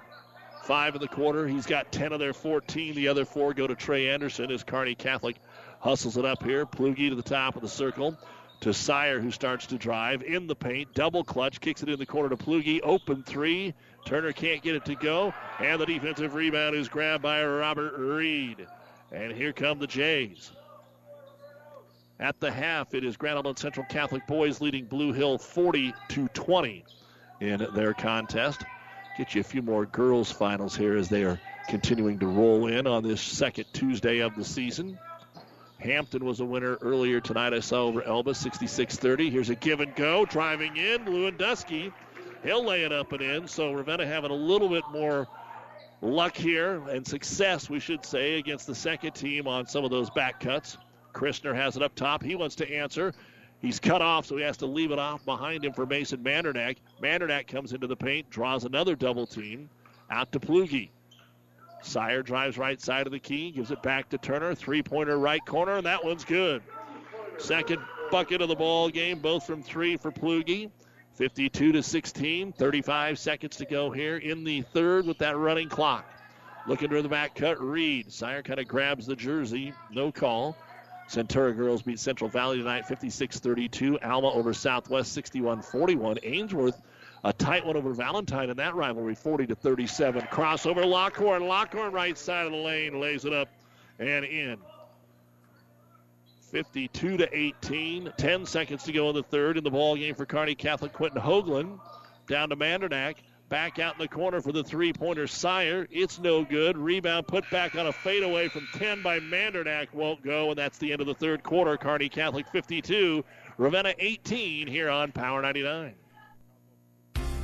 Five in the quarter. He's got 10 of their 14. The other four go to Trey Anderson as Kearney Catholic hustles it up here. Plugi to the top of the circle to Sire, who starts to drive in the paint. Double clutch, kicks it in the corner to Plugi. Open three. Turner can't get it to go. And the defensive rebound is grabbed by Robert Reed. And here come the Jays. At the half, it is Grand Island Central Catholic boys leading Blue Hill 40 to 20 in their contest. Get you a few more girls' finals here as they are continuing to roll in on this second Tuesday of the season. Hampton was a winner earlier tonight. I saw over Elba 66 30. Here's a give and go. Driving in, Lewandowski. He'll lay it up and in. So Ravenna having a little bit more luck here and success, we should say, against the second team on some of those back cuts. Christner has it up top. He wants to answer. He's cut off, so he has to leave it off behind him for Mason Mandernack. Mandernack comes into the paint, draws another double team out to Plugi. Sire drives right side of the key, gives it back to Turner. Three pointer right corner, and that one's good. Second bucket of the ball game, both from three for Plugi. 52 to 16, 35 seconds to go here in the third with that running clock. Looking to the back cut, Reed. Sire kind of grabs the jersey, no call. Centura girls beat Central Valley tonight 56 32. Alma over Southwest 61 41. Ainsworth a tight one over Valentine in that rivalry 40 to 37. Crossover Lockhorn. Lockhorn right side of the lane lays it up and in. 52 to 18. 10 seconds to go in the third in the ball game for Kearney Catholic. Quentin Hoagland down to Mandernack. Back out in the corner for the three pointer Sire. It's no good. Rebound put back on a fadeaway from 10 by Mandernack. Won't go, and that's the end of the third quarter. Kearney Catholic 52, Ravenna 18 here on Power 99.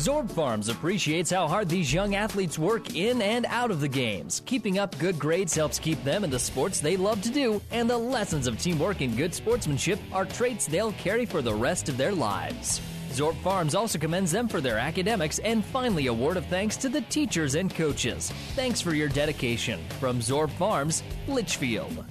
Zorb Farms appreciates how hard these young athletes work in and out of the games. Keeping up good grades helps keep them in the sports they love to do, and the lessons of teamwork and good sportsmanship are traits they'll carry for the rest of their lives. Zorb Farms also commends them for their academics and finally a word of thanks to the teachers and coaches. Thanks for your dedication. From Zorb Farms, Litchfield.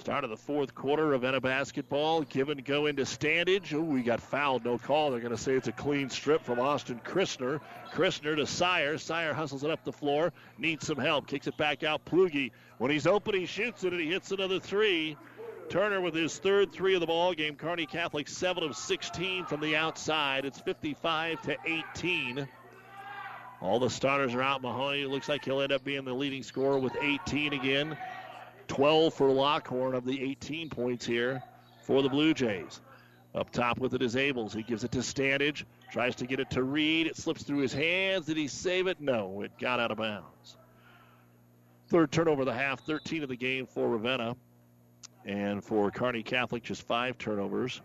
Start of the fourth quarter, Ravenna basketball. Give and go into Standage. We got fouled. No call. They're going to say it's a clean strip from Austin Christner. Christner to Sire. Sire hustles it up the floor. Needs some help. Kicks it back out. Plugi. When he's open, he shoots it and he hits another three. Turner with his third three of the ball game. Kearney Catholic 7 of 16 from the outside. It's 55 to 18. All the starters are out. Mahoney looks like he'll end up being the leading scorer with 18 again. 12 for Lockhorn of the 18 points here for the Blue Jays. Up top with it is Ables. He gives it to Standage. Tries to get it to Reed. It slips through his hands. Did he save it? No, it got out of bounds. Third turnover of the half, 13 of the game for Ravenna. And for Kearney Catholic, just five turnovers.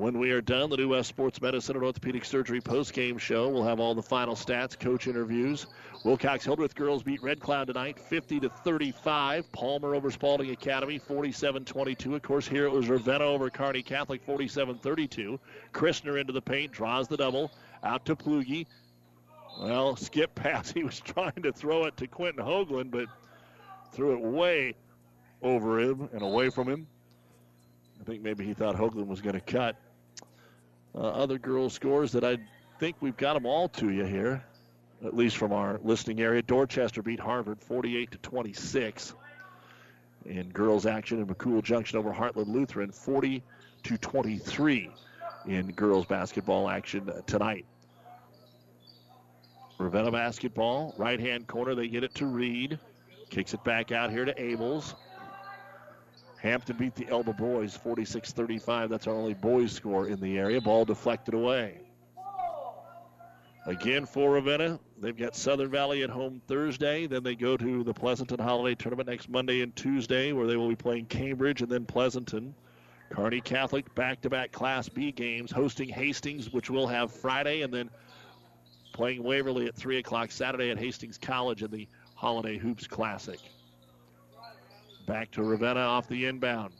When we are done, the New West Sports Medicine and Orthopedic Surgery post-game show will have all the final stats, coach interviews. Wilcox Hildreth girls beat Red Cloud tonight, 50 to 35. Palmer over Spalding Academy, 47-22. Of course, here it was Ravenna over Kearney Catholic, 47-32. Christner into the paint, draws the double, out to Plugi. Well, skip pass. He was trying to throw it to Quentin Hoagland, but threw it way over him and away from him. I think maybe he thought Hoagland was going to cut. Uh, other girls' scores that I think we've got them all to you here, at least from our listening area. Dorchester beat Harvard 48 to 26. In girls' action in McCool Junction over Heartland Lutheran 40 to 23 in girls' basketball action tonight. Ravenna basketball, right hand corner, they get it to Reed. Kicks it back out here to Ables. Hampton beat the Elba boys 46 35. That's our only boys score in the area. Ball deflected away. Again for Ravenna, they've got Southern Valley at home Thursday. Then they go to the Pleasanton Holiday Tournament next Monday and Tuesday, where they will be playing Cambridge and then Pleasanton. Kearney Catholic back to back Class B games, hosting Hastings, which we'll have Friday, and then playing Waverly at 3 o'clock Saturday at Hastings College in the Holiday Hoops Classic. Back to Ravenna off the inbound.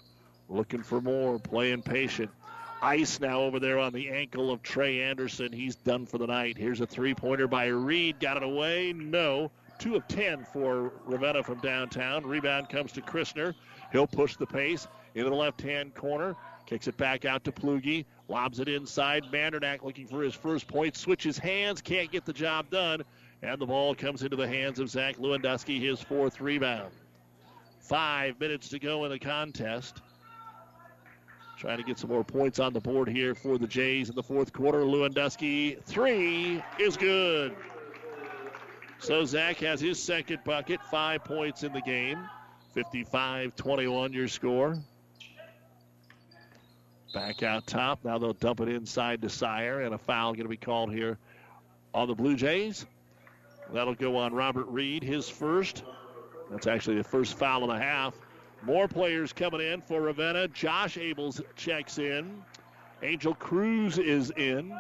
Looking for more, playing patient. Ice now over there on the ankle of Trey Anderson. He's done for the night. Here's a three pointer by Reed. Got it away? No. Two of ten for Ravenna from downtown. Rebound comes to Christner. He'll push the pace into the left hand corner. Kicks it back out to Plugi. Lobs it inside. Mandernack looking for his first point. Switches hands. Can't get the job done. And the ball comes into the hands of Zach Lewandowski, his fourth rebound. Five minutes to go in the contest. Trying to get some more points on the board here for the Jays in the fourth quarter. Lewandowski, three is good. So Zach has his second bucket, five points in the game. 55 21 your score. Back out top. Now they'll dump it inside to Sire, and a foul going to be called here on the Blue Jays. That'll go on Robert Reed, his first. That's actually the first foul of the half. More players coming in for Ravenna. Josh Ables checks in. Angel Cruz is in.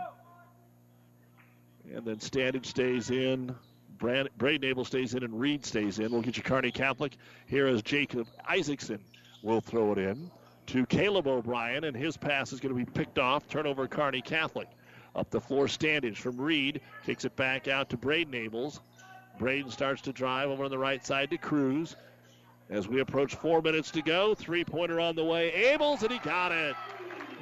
And then Standage stays in. Brand, Braden Abel stays in and Reed stays in. We'll get you Kearney Catholic. Here is Jacob Isaacson will throw it in to Caleb O'Brien, and his pass is going to be picked off. Turnover Kearney Catholic. Up the floor, Standage from Reed. Kicks it back out to Braden Abels. Braden starts to drive over on the right side to Cruz. As we approach four minutes to go, three pointer on the way. Abels, and he got it.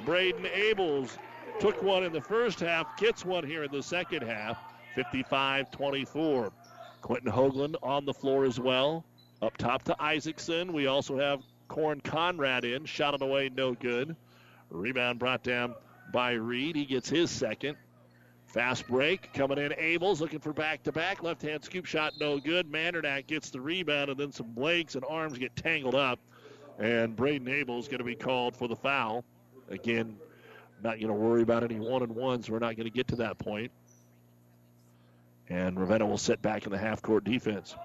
Braden Abels took one in the first half, gets one here in the second half. 55 24. Quentin Hoagland on the floor as well. Up top to Isaacson. We also have Corn Conrad in. Shot it away, no good. Rebound brought down by Reed. He gets his second. Fast break coming in. Abels looking for back to back. Left hand scoop shot, no good. Mandernack gets the rebound, and then some legs and arms get tangled up. And Braden Abels going to be called for the foul. Again, not going to worry about any one and ones. We're not going to get to that point. And Ravenna will sit back in the half court defense.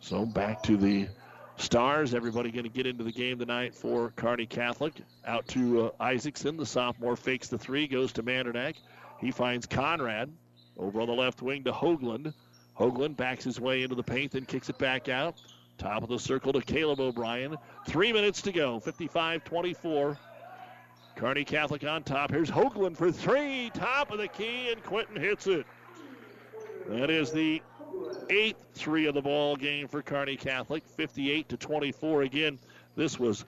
So back to the Stars. Everybody going to get into the game tonight for Kearney Catholic. Out to uh, Isaacson. The sophomore fakes the three, goes to Mandernack. He finds Conrad over on the left wing to Hoagland. Hoagland backs his way into the paint, then kicks it back out. Top of the circle to Caleb O'Brien. Three minutes to go. 55 24. Kearney Catholic on top. Here's Hoagland for three. Top of the key, and Quentin hits it. That is the eighth three of the ball game for Kearney Catholic, 58 to 24. Again, this was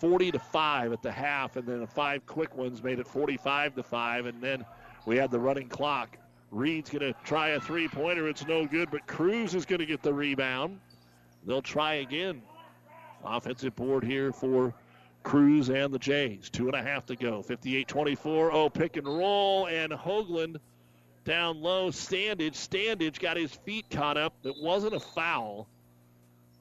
40 to 5 at the half, and then five quick ones made it 45 to 5, and then we had the running clock. Reed's going to try a three pointer. It's no good, but Cruz is going to get the rebound. They'll try again. Offensive board here for Cruz and the Jays. Two and a half to go. 58 24. Oh, pick and roll, and Hoagland down low. Standage. Standage got his feet caught up. It wasn't a foul.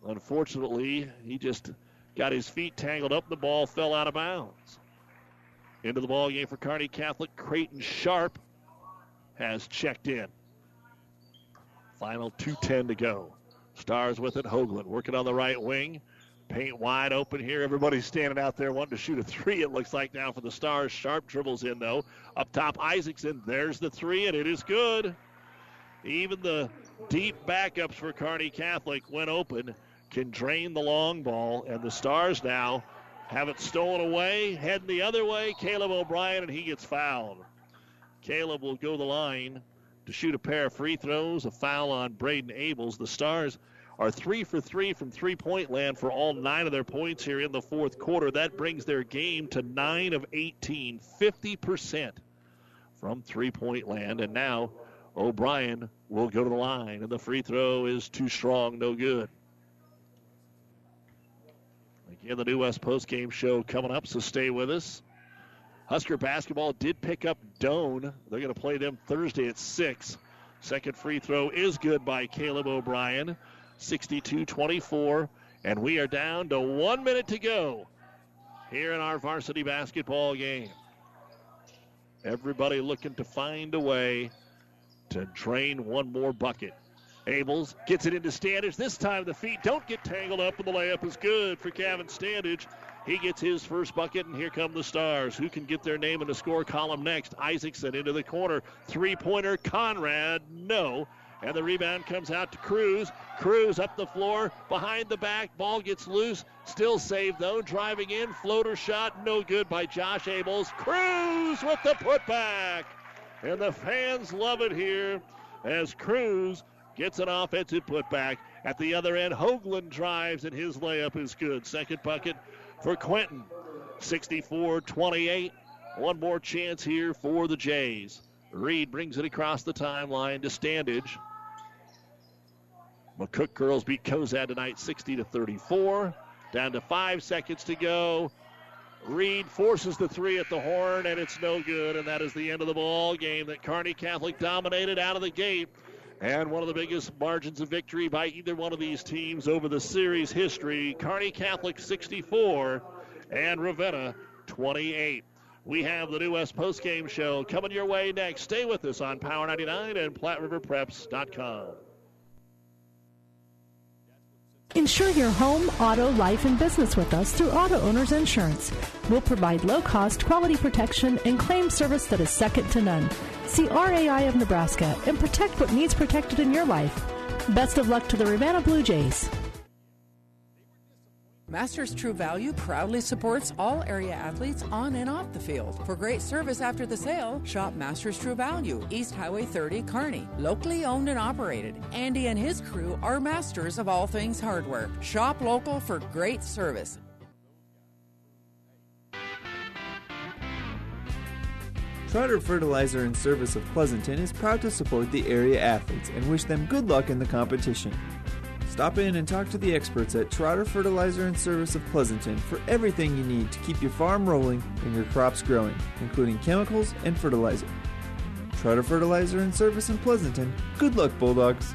Unfortunately, he just got his feet tangled up. The ball fell out of bounds. Into the ball game for Kearney Catholic. Creighton Sharp has checked in. Final 2.10 to go. Stars with it. Hoagland working on the right wing. Paint wide open here. Everybody's standing out there wanting to shoot a three, it looks like now for the Stars. Sharp dribbles in, though. Up top, Isaacson. There's the three, and it is good. Even the deep backups for Kearney Catholic, when open, can drain the long ball, and the Stars now have it stolen away. Heading the other way, Caleb O'Brien, and he gets fouled. Caleb will go the line to shoot a pair of free throws, a foul on Braden Abels. The Stars are three for three from three point land for all nine of their points here in the fourth quarter. That brings their game to nine of 18, 50% from three point land. And now O'Brien will go to the line, and the free throw is too strong, no good. Again, the New West Post Game show coming up, so stay with us. Husker basketball did pick up Doane. They're going to play them Thursday at 6. Second free throw is good by Caleb O'Brien. 62 24. And we are down to one minute to go here in our varsity basketball game. Everybody looking to find a way to drain one more bucket. Abels gets it into Standage. This time the feet don't get tangled up, and the layup is good for Kevin Standage. He gets his first bucket, and here come the Stars. Who can get their name in the score column next? Isaacson into the corner. Three pointer, Conrad, no. And the rebound comes out to Cruz. Cruz up the floor, behind the back. Ball gets loose. Still saved though. Driving in. Floater shot. No good by Josh Abels. Cruz with the putback. And the fans love it here as Cruz gets an offensive putback. At the other end, Hoagland drives and his layup is good. Second bucket for Quentin. 64 28. One more chance here for the Jays. Reed brings it across the timeline to Standage. McCook girls beat Cozad tonight 60 to 34. Down to five seconds to go. Reed forces the three at the horn, and it's no good. And that is the end of the ball game that Kearney Catholic dominated out of the gate. And one of the biggest margins of victory by either one of these teams over the series history. Kearney Catholic 64 and Ravenna 28. We have the New West postgame show coming your way next. Stay with us on Power 99 and PlatteRiverPreps.com. Insure your home, auto, life, and business with us through Auto Owners Insurance. We'll provide low cost, quality protection and claim service that is second to none. See RAI of Nebraska and protect what needs protected in your life. Best of luck to the Ravenna Blue Jays. Masters True Value proudly supports all area athletes on and off the field. For great service after the sale, shop Masters True Value, East Highway 30, Kearney. Locally owned and operated. Andy and his crew are masters of all things hardware. Shop local for great service. Trotter Fertilizer and Service of Pleasanton is proud to support the area athletes and wish them good luck in the competition. Stop in and talk to the experts at Trotter Fertilizer and Service of Pleasanton for everything you need to keep your farm rolling and your crops growing, including chemicals and fertilizer. Trotter Fertilizer and Service in Pleasanton. Good luck, Bulldogs.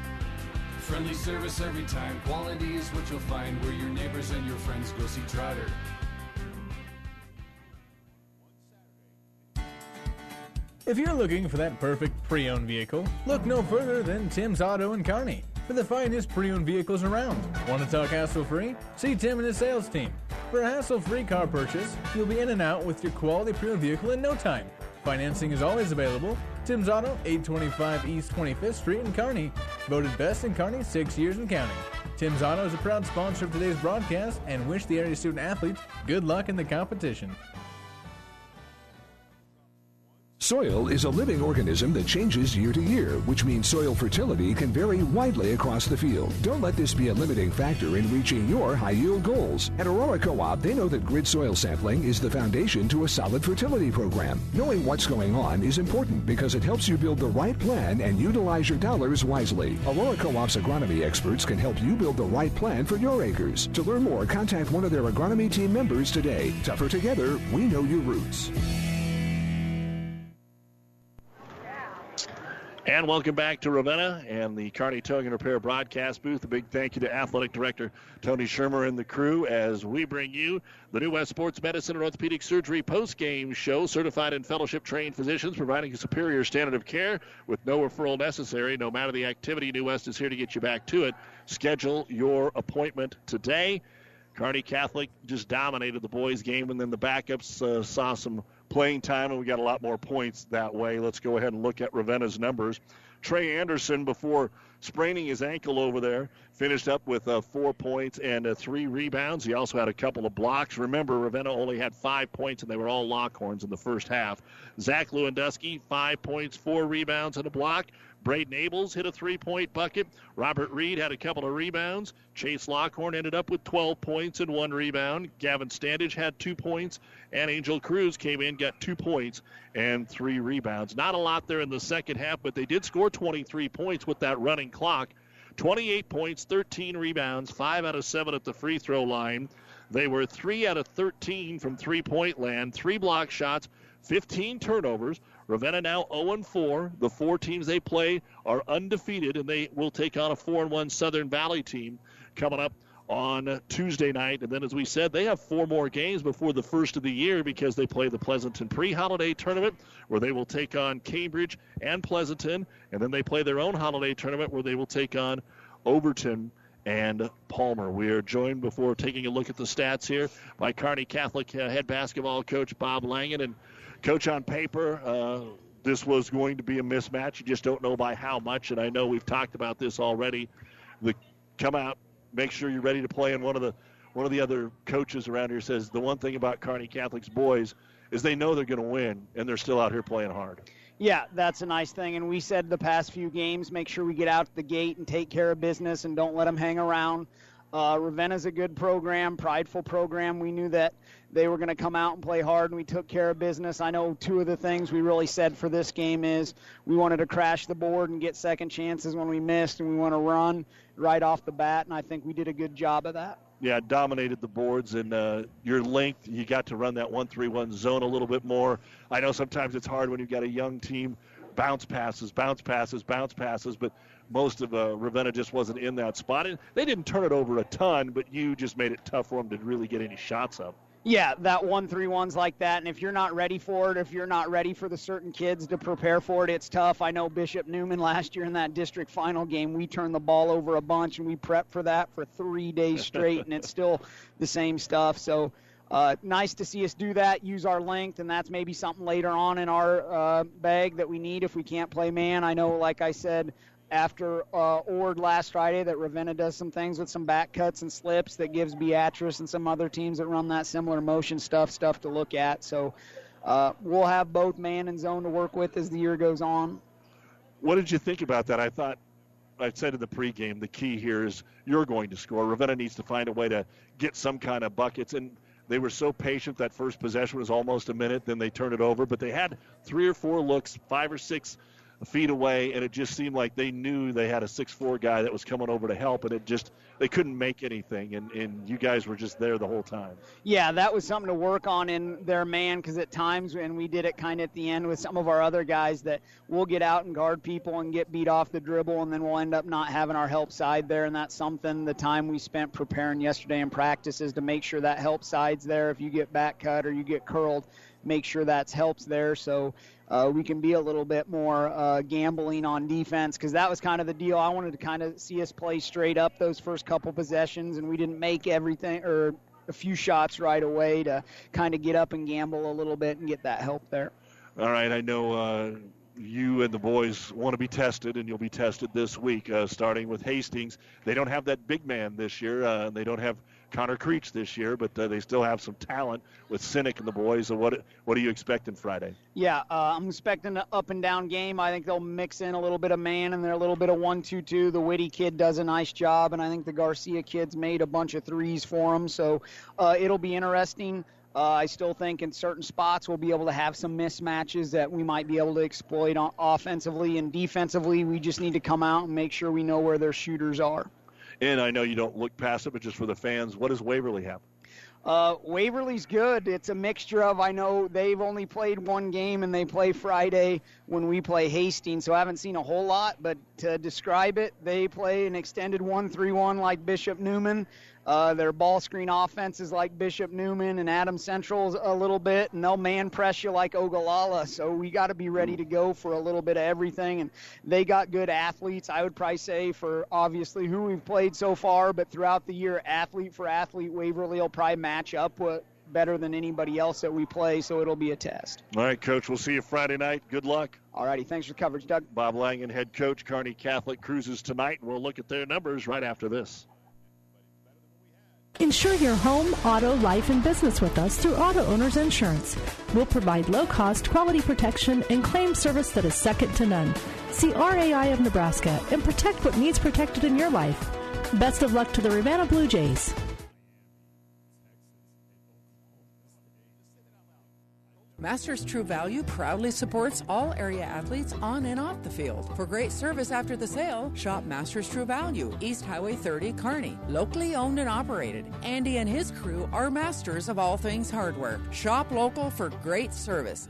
Friendly service every time. Quality is what you'll find where your neighbors and your friends go see Trotter. If you're looking for that perfect pre-owned vehicle, look no further than Tim's Auto and Kearney for the finest pre-owned vehicles around. Want to talk hassle-free? See Tim and his sales team. For a hassle-free car purchase, you'll be in and out with your quality pre-owned vehicle in no time. Financing is always available. Tim's Auto, 825 East 25th Street in Kearney. Voted best in Kearney six years in counting. Tim's Auto is a proud sponsor of today's broadcast and wish the area student athletes good luck in the competition. Soil is a living organism that changes year to year, which means soil fertility can vary widely across the field. Don't let this be a limiting factor in reaching your high yield goals. At Aurora Co op, they know that grid soil sampling is the foundation to a solid fertility program. Knowing what's going on is important because it helps you build the right plan and utilize your dollars wisely. Aurora Co op's agronomy experts can help you build the right plan for your acres. To learn more, contact one of their agronomy team members today. Tougher together, we know your roots. And welcome back to Ravenna and the Kearney Towing and Repair broadcast booth. A big thank you to Athletic Director Tony Shermer and the crew as we bring you the New West Sports Medicine and Orthopedic Surgery post-game show. Certified and fellowship-trained physicians providing a superior standard of care with no referral necessary. No matter the activity, New West is here to get you back to it. Schedule your appointment today. Kearney Catholic just dominated the boys' game, and then the backups uh, saw some playing time, and we got a lot more points that way. Let's go ahead and look at Ravenna's numbers. Trey Anderson, before spraining his ankle over there, finished up with uh, four points and uh, three rebounds. He also had a couple of blocks. Remember, Ravenna only had five points, and they were all Lockhorns in the first half. Zach Lewandowski, five points, four rebounds, and a block. Braden Abels hit a three point bucket. Robert Reed had a couple of rebounds. Chase Lockhorn ended up with 12 points and one rebound. Gavin Standage had two points. And Angel Cruz came in, got two points and three rebounds. Not a lot there in the second half, but they did score 23 points with that running clock. 28 points, 13 rebounds, 5 out of 7 at the free throw line. They were 3 out of 13 from three point land, three block shots, 15 turnovers. Ravenna now 0 4. The four teams they play are undefeated, and they will take on a 4 1 Southern Valley team coming up on Tuesday night. And then, as we said, they have four more games before the first of the year because they play the Pleasanton pre holiday tournament where they will take on Cambridge and Pleasanton. And then they play their own holiday tournament where they will take on Overton and Palmer. We are joined before taking a look at the stats here by Kearney Catholic uh, head basketball coach Bob Langen. And, coach, on paper, uh, this was going to be a mismatch. You just don't know by how much. And I know we've talked about this already. The come out make sure you're ready to play. And one of the one of the other coaches around here says the one thing about Kearney Catholic's boys is they know they're going to win, and they're still out here playing hard. Yeah, that's a nice thing. And we said the past few games, make sure we get out the gate and take care of business and don't let them hang around. Uh, Ravenna's a good program, prideful program. We knew that they were going to come out and play hard, and we took care of business. I know two of the things we really said for this game is we wanted to crash the board and get second chances when we missed, and we want to run right off the bat, and I think we did a good job of that. Yeah, dominated the boards and uh, your length. You got to run that one-three-one zone a little bit more. I know sometimes it's hard when you've got a young team. Bounce passes, bounce passes, bounce passes, but most of uh, Ravenna just wasn't in that spot. And they didn't turn it over a ton, but you just made it tough for them to really get any shots up. Yeah, that one three ones like that, and if you're not ready for it, if you're not ready for the certain kids to prepare for it, it's tough. I know Bishop Neumann last year in that district final game, we turned the ball over a bunch, and we prepped for that for three days straight, and it's still the same stuff. So uh, nice to see us do that, use our length, and that's maybe something later on in our uh, bag that we need if we can't play man. I know, like I said, after uh, Ord last Friday that Ravenna does some things with some back cuts and slips that gives Beatrice and some other teams that run that similar motion stuff stuff to look at. So uh, we'll have both man and zone to work with as the year goes on. What did you think about that? I thought I said in the pregame the key here is you're going to score. Ravenna needs to find a way to get some kind of buckets and. They were so patient that first possession was almost a minute. Then they turned it over, but they had three or four looks, five or six feet away, and it just seemed like they knew they had a six-four guy that was coming over to help, and it just they couldn't make anything, and, and you guys were just there the whole time. Yeah, that was something to work on in their man, because at times, and we did it kind of at the end with some of our other guys, that we'll get out and guard people and get beat off the dribble, and then we'll end up not having our help side there, and that's something the time we spent preparing yesterday in practice is to make sure that help side's there. If you get back cut or you get curled, make sure that's helps there. So uh, we can be a little bit more uh, gambling on defense because that was kind of the deal. I wanted to kind of see us play straight up those first couple possessions, and we didn't make everything or a few shots right away to kind of get up and gamble a little bit and get that help there. All right, I know uh, you and the boys want to be tested, and you'll be tested this week, uh, starting with Hastings. They don't have that big man this year. Uh, they don't have Connor Creech this year, but uh, they still have some talent with Cynic and the boys. So what what are you expecting Friday? Yeah, uh, I'm expecting an up and down game. I think they'll mix in a little bit of man and there a little bit of one two two. The Witty kid does a nice job, and I think the Garcia kids made a bunch of threes for them. So uh, it'll be interesting. Uh, I still think in certain spots we'll be able to have some mismatches that we might be able to exploit offensively and defensively. We just need to come out and make sure we know where their shooters are. And I know you don't look past it, but just for the fans, what does Waverly have? Uh, Waverly's good. It's a mixture of, I know they've only played one game and they play Friday when we play Hastings, so I haven't seen a whole lot, but to describe it, they play an extended 1 3 1 like Bishop Neumann. Uh, their ball screen offense is like Bishop Neumann and Adams Central a little bit, and they'll man press you like Ogallala. So we got to be ready to go for a little bit of everything. And they got good athletes. I would probably say for obviously who we've played so far, but throughout the year, athlete for athlete, Waverly will probably match up with better than anybody else that we play, so it'll be a test. All right, Coach. We'll see you Friday night. Good luck. All righty. Thanks for coverage, Doug. Bob Langen, head coach, Kearney Catholic cruises tonight. And we'll look at their numbers right after this. Insure your home, auto, life, and business with us through Auto Owners Insurance. We'll provide low cost, quality protection and claim service that is second to none. See RAI of Nebraska and protect what needs protected in your life. Best of luck to the Ravenna Blue Jays. Masters True Value proudly supports all area athletes on and off the field. For great service after the sale, shop Masters True Value, East Highway 30, Kearney. Locally owned and operated. Andy and his crew are masters of all things hardware. Shop local for great service.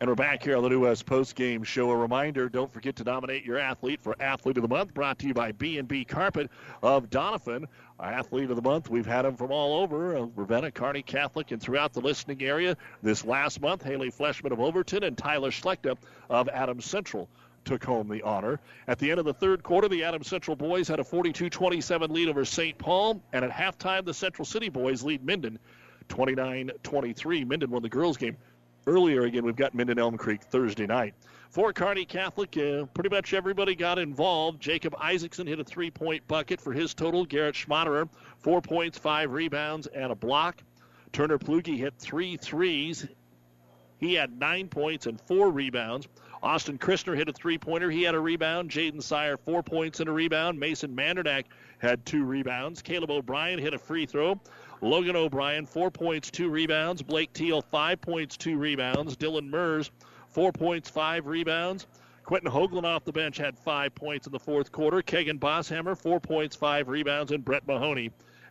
And we're back here on the New West Post Game Show. A reminder: don't forget to nominate your athlete for Athlete of the Month. Brought to you by B&B Carpet of Doniphan. Athlete of the Month. We've had them from all over uh, Ravenna, Kearney Catholic, and throughout the listening area. This last month, Haley Fleshman of Overton and Tyler Schlechter of Adams Central took home the honor. At the end of the third quarter, the Adams Central boys had a 42-27 lead over St. Paul, and at halftime, the Central City boys lead Minden 29-23. Minden won the girls' game earlier again, we've got Minden Elm Creek Thursday night. For Kearney Catholic, uh, pretty much everybody got involved. Jacob Isaacson hit a three point bucket for his total. Garrett Schmaderer, four points, five rebounds, and a block. Turner Plugi hit three threes. He had nine points and four rebounds. Austin Christner hit a three pointer. He had a rebound. Jaden Sire, four points and a rebound. Mason Mandernack had two rebounds. Caleb O'Brien hit a free throw. Logan O'Brien, four points, two rebounds. Blake Teal, five points, two rebounds. Dylan Mers, four points, five rebounds. Quentin Hoagland off the bench had five points in the fourth quarter. Kegan Bosshammer, four points, five rebounds. And Brett Mahoney,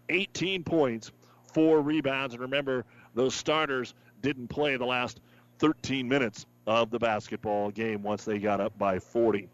18 points, four rebounds. And remember, those starters didn't play the last 13 minutes of the basketball game once they got up by 40.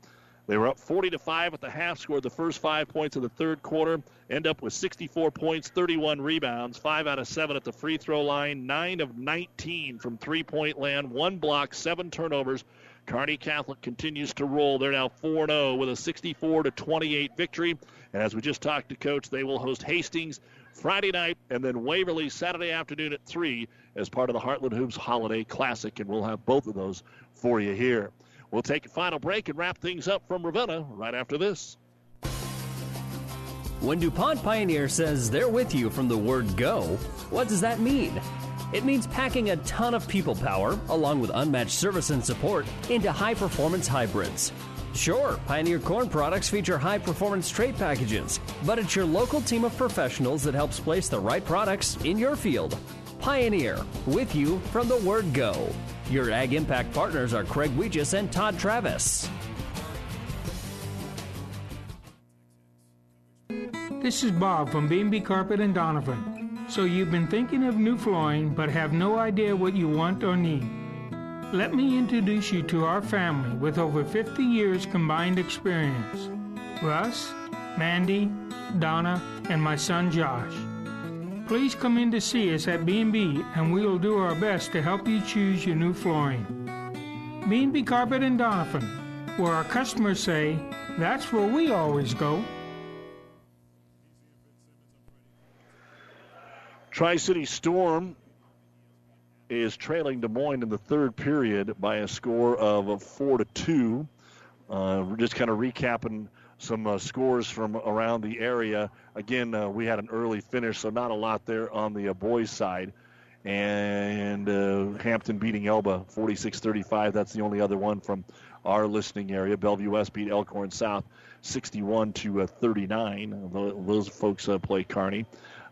They were up 40 to 5 at the half, scored the first five points of the third quarter, end up with 64 points, 31 rebounds, 5 out of 7 at the free throw line, 9 of 19 from three point land, one block, 7 turnovers. Kearney Catholic continues to roll. They're now 4 0 with a 64 to 28 victory. And as we just talked to Coach, they will host Hastings Friday night and then Waverly Saturday afternoon at 3 as part of the Heartland Hoops Holiday Classic. And we'll have both of those for you here. We'll take a final break and wrap things up from Ravenna right after this. When DuPont Pioneer says they're with you from the word go, what does that mean? It means packing a ton of people power, along with unmatched service and support, into high performance hybrids. Sure, Pioneer Corn products feature high performance trait packages, but it's your local team of professionals that helps place the right products in your field. Pioneer, with you from the word go. Your Ag Impact partners are Craig Weegis and Todd Travis. This is Bob from B&B Carpet and Doniphan. So you've been thinking of new flooring but have no idea what you want or need. Let me introduce you to our family with over 50 years combined experience. Russ, Mandy, Donna, and my son Josh. Please come in to see us at B&B and we will do our best to help you choose your new flooring. B&B Carpet and Doniphan, where our customers say, that's where we always go. Tri City Storm is trailing Des Moines in the third period by a score of four to two. Uh, we're just kind of recapping some uh, scores from around the area. Again, uh, we had an early finish, so not a lot there on the uh, boys' side. And uh, Hampton beating Elba 46 35. That's the only other one from our listening area. Bellevue West beat Elkhorn South 61 to uh, 39. Those folks play Kearney.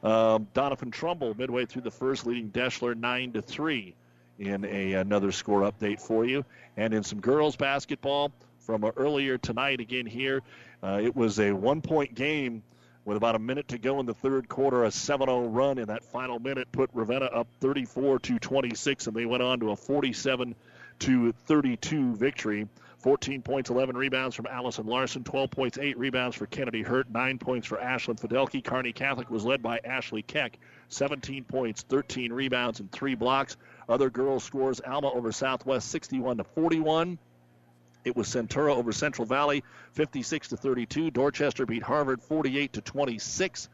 Um, Doniphan Trumbull midway through the first, leading Deshler nine to three. In a another score update for you, and in some girls basketball from earlier tonight again here, uh, it was a one-point game with about a minute to go in the third quarter. A 7-0 run in that final minute put Ravenna up 34 to 26, and they went on to a 47 to 32 victory. 14 points, 11 rebounds from Allison Larson, 12 points, 8 rebounds for Kennedy Hurt, 9 points for Ashlyn Fidelke. Kearney Catholic was led by Ashley Keck, 17 points, 13 rebounds, and 3 blocks. Other girls scores Alma over Southwest 61 to 41. It was Centura over Central Valley 56 to 32. Dorchester beat Harvard 48 to 26.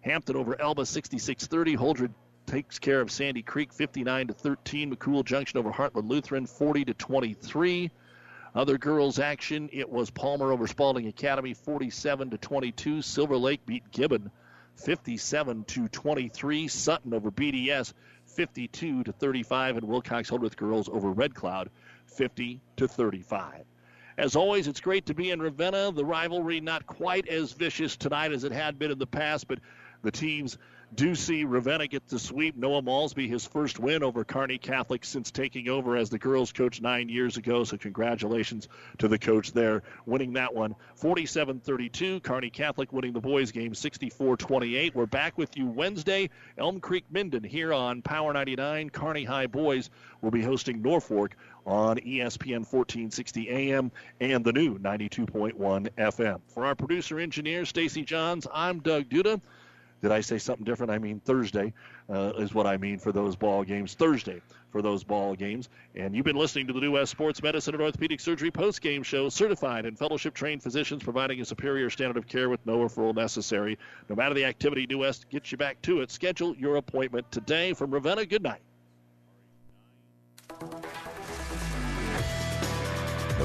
Hampton over Elba 66-30. Holdrege takes care of Sandy Creek 59 to 13. McCool Junction over Heartland Lutheran 40 to 23. Other girls action, it was Palmer over Spalding Academy 47 to 22. Silver Lake beat Gibbon 57 to 23. Sutton over BDS 52 to 35 and Wilcox Hildreth girls over Red Cloud 50 to 35. As always, it's great to be in Ravenna. The rivalry not quite as vicious tonight as it had been in the past, but the teams do see Ravenna get the sweep. Noah Malsby, his first win over Kearney Catholic since taking over as the girls' coach nine years ago. So, congratulations to the coach there, winning that one 47 32. Kearney Catholic winning the boys' game 64 28. We're back with you Wednesday. Elm Creek Minden here on Power 99. Kearney High Boys will be hosting Norfolk on ESPN 1460 AM and the new 92.1 FM. For our producer engineer, Stacy Johns, I'm Doug Duda. Did I say something different? I mean Thursday uh, is what I mean for those ball games. Thursday for those ball games. And you've been listening to the New West Sports Medicine and Orthopedic Surgery post-game show. Certified and fellowship-trained physicians providing a superior standard of care with no referral necessary. No matter the activity, New West gets you back to it. Schedule your appointment today. From Ravenna, good night.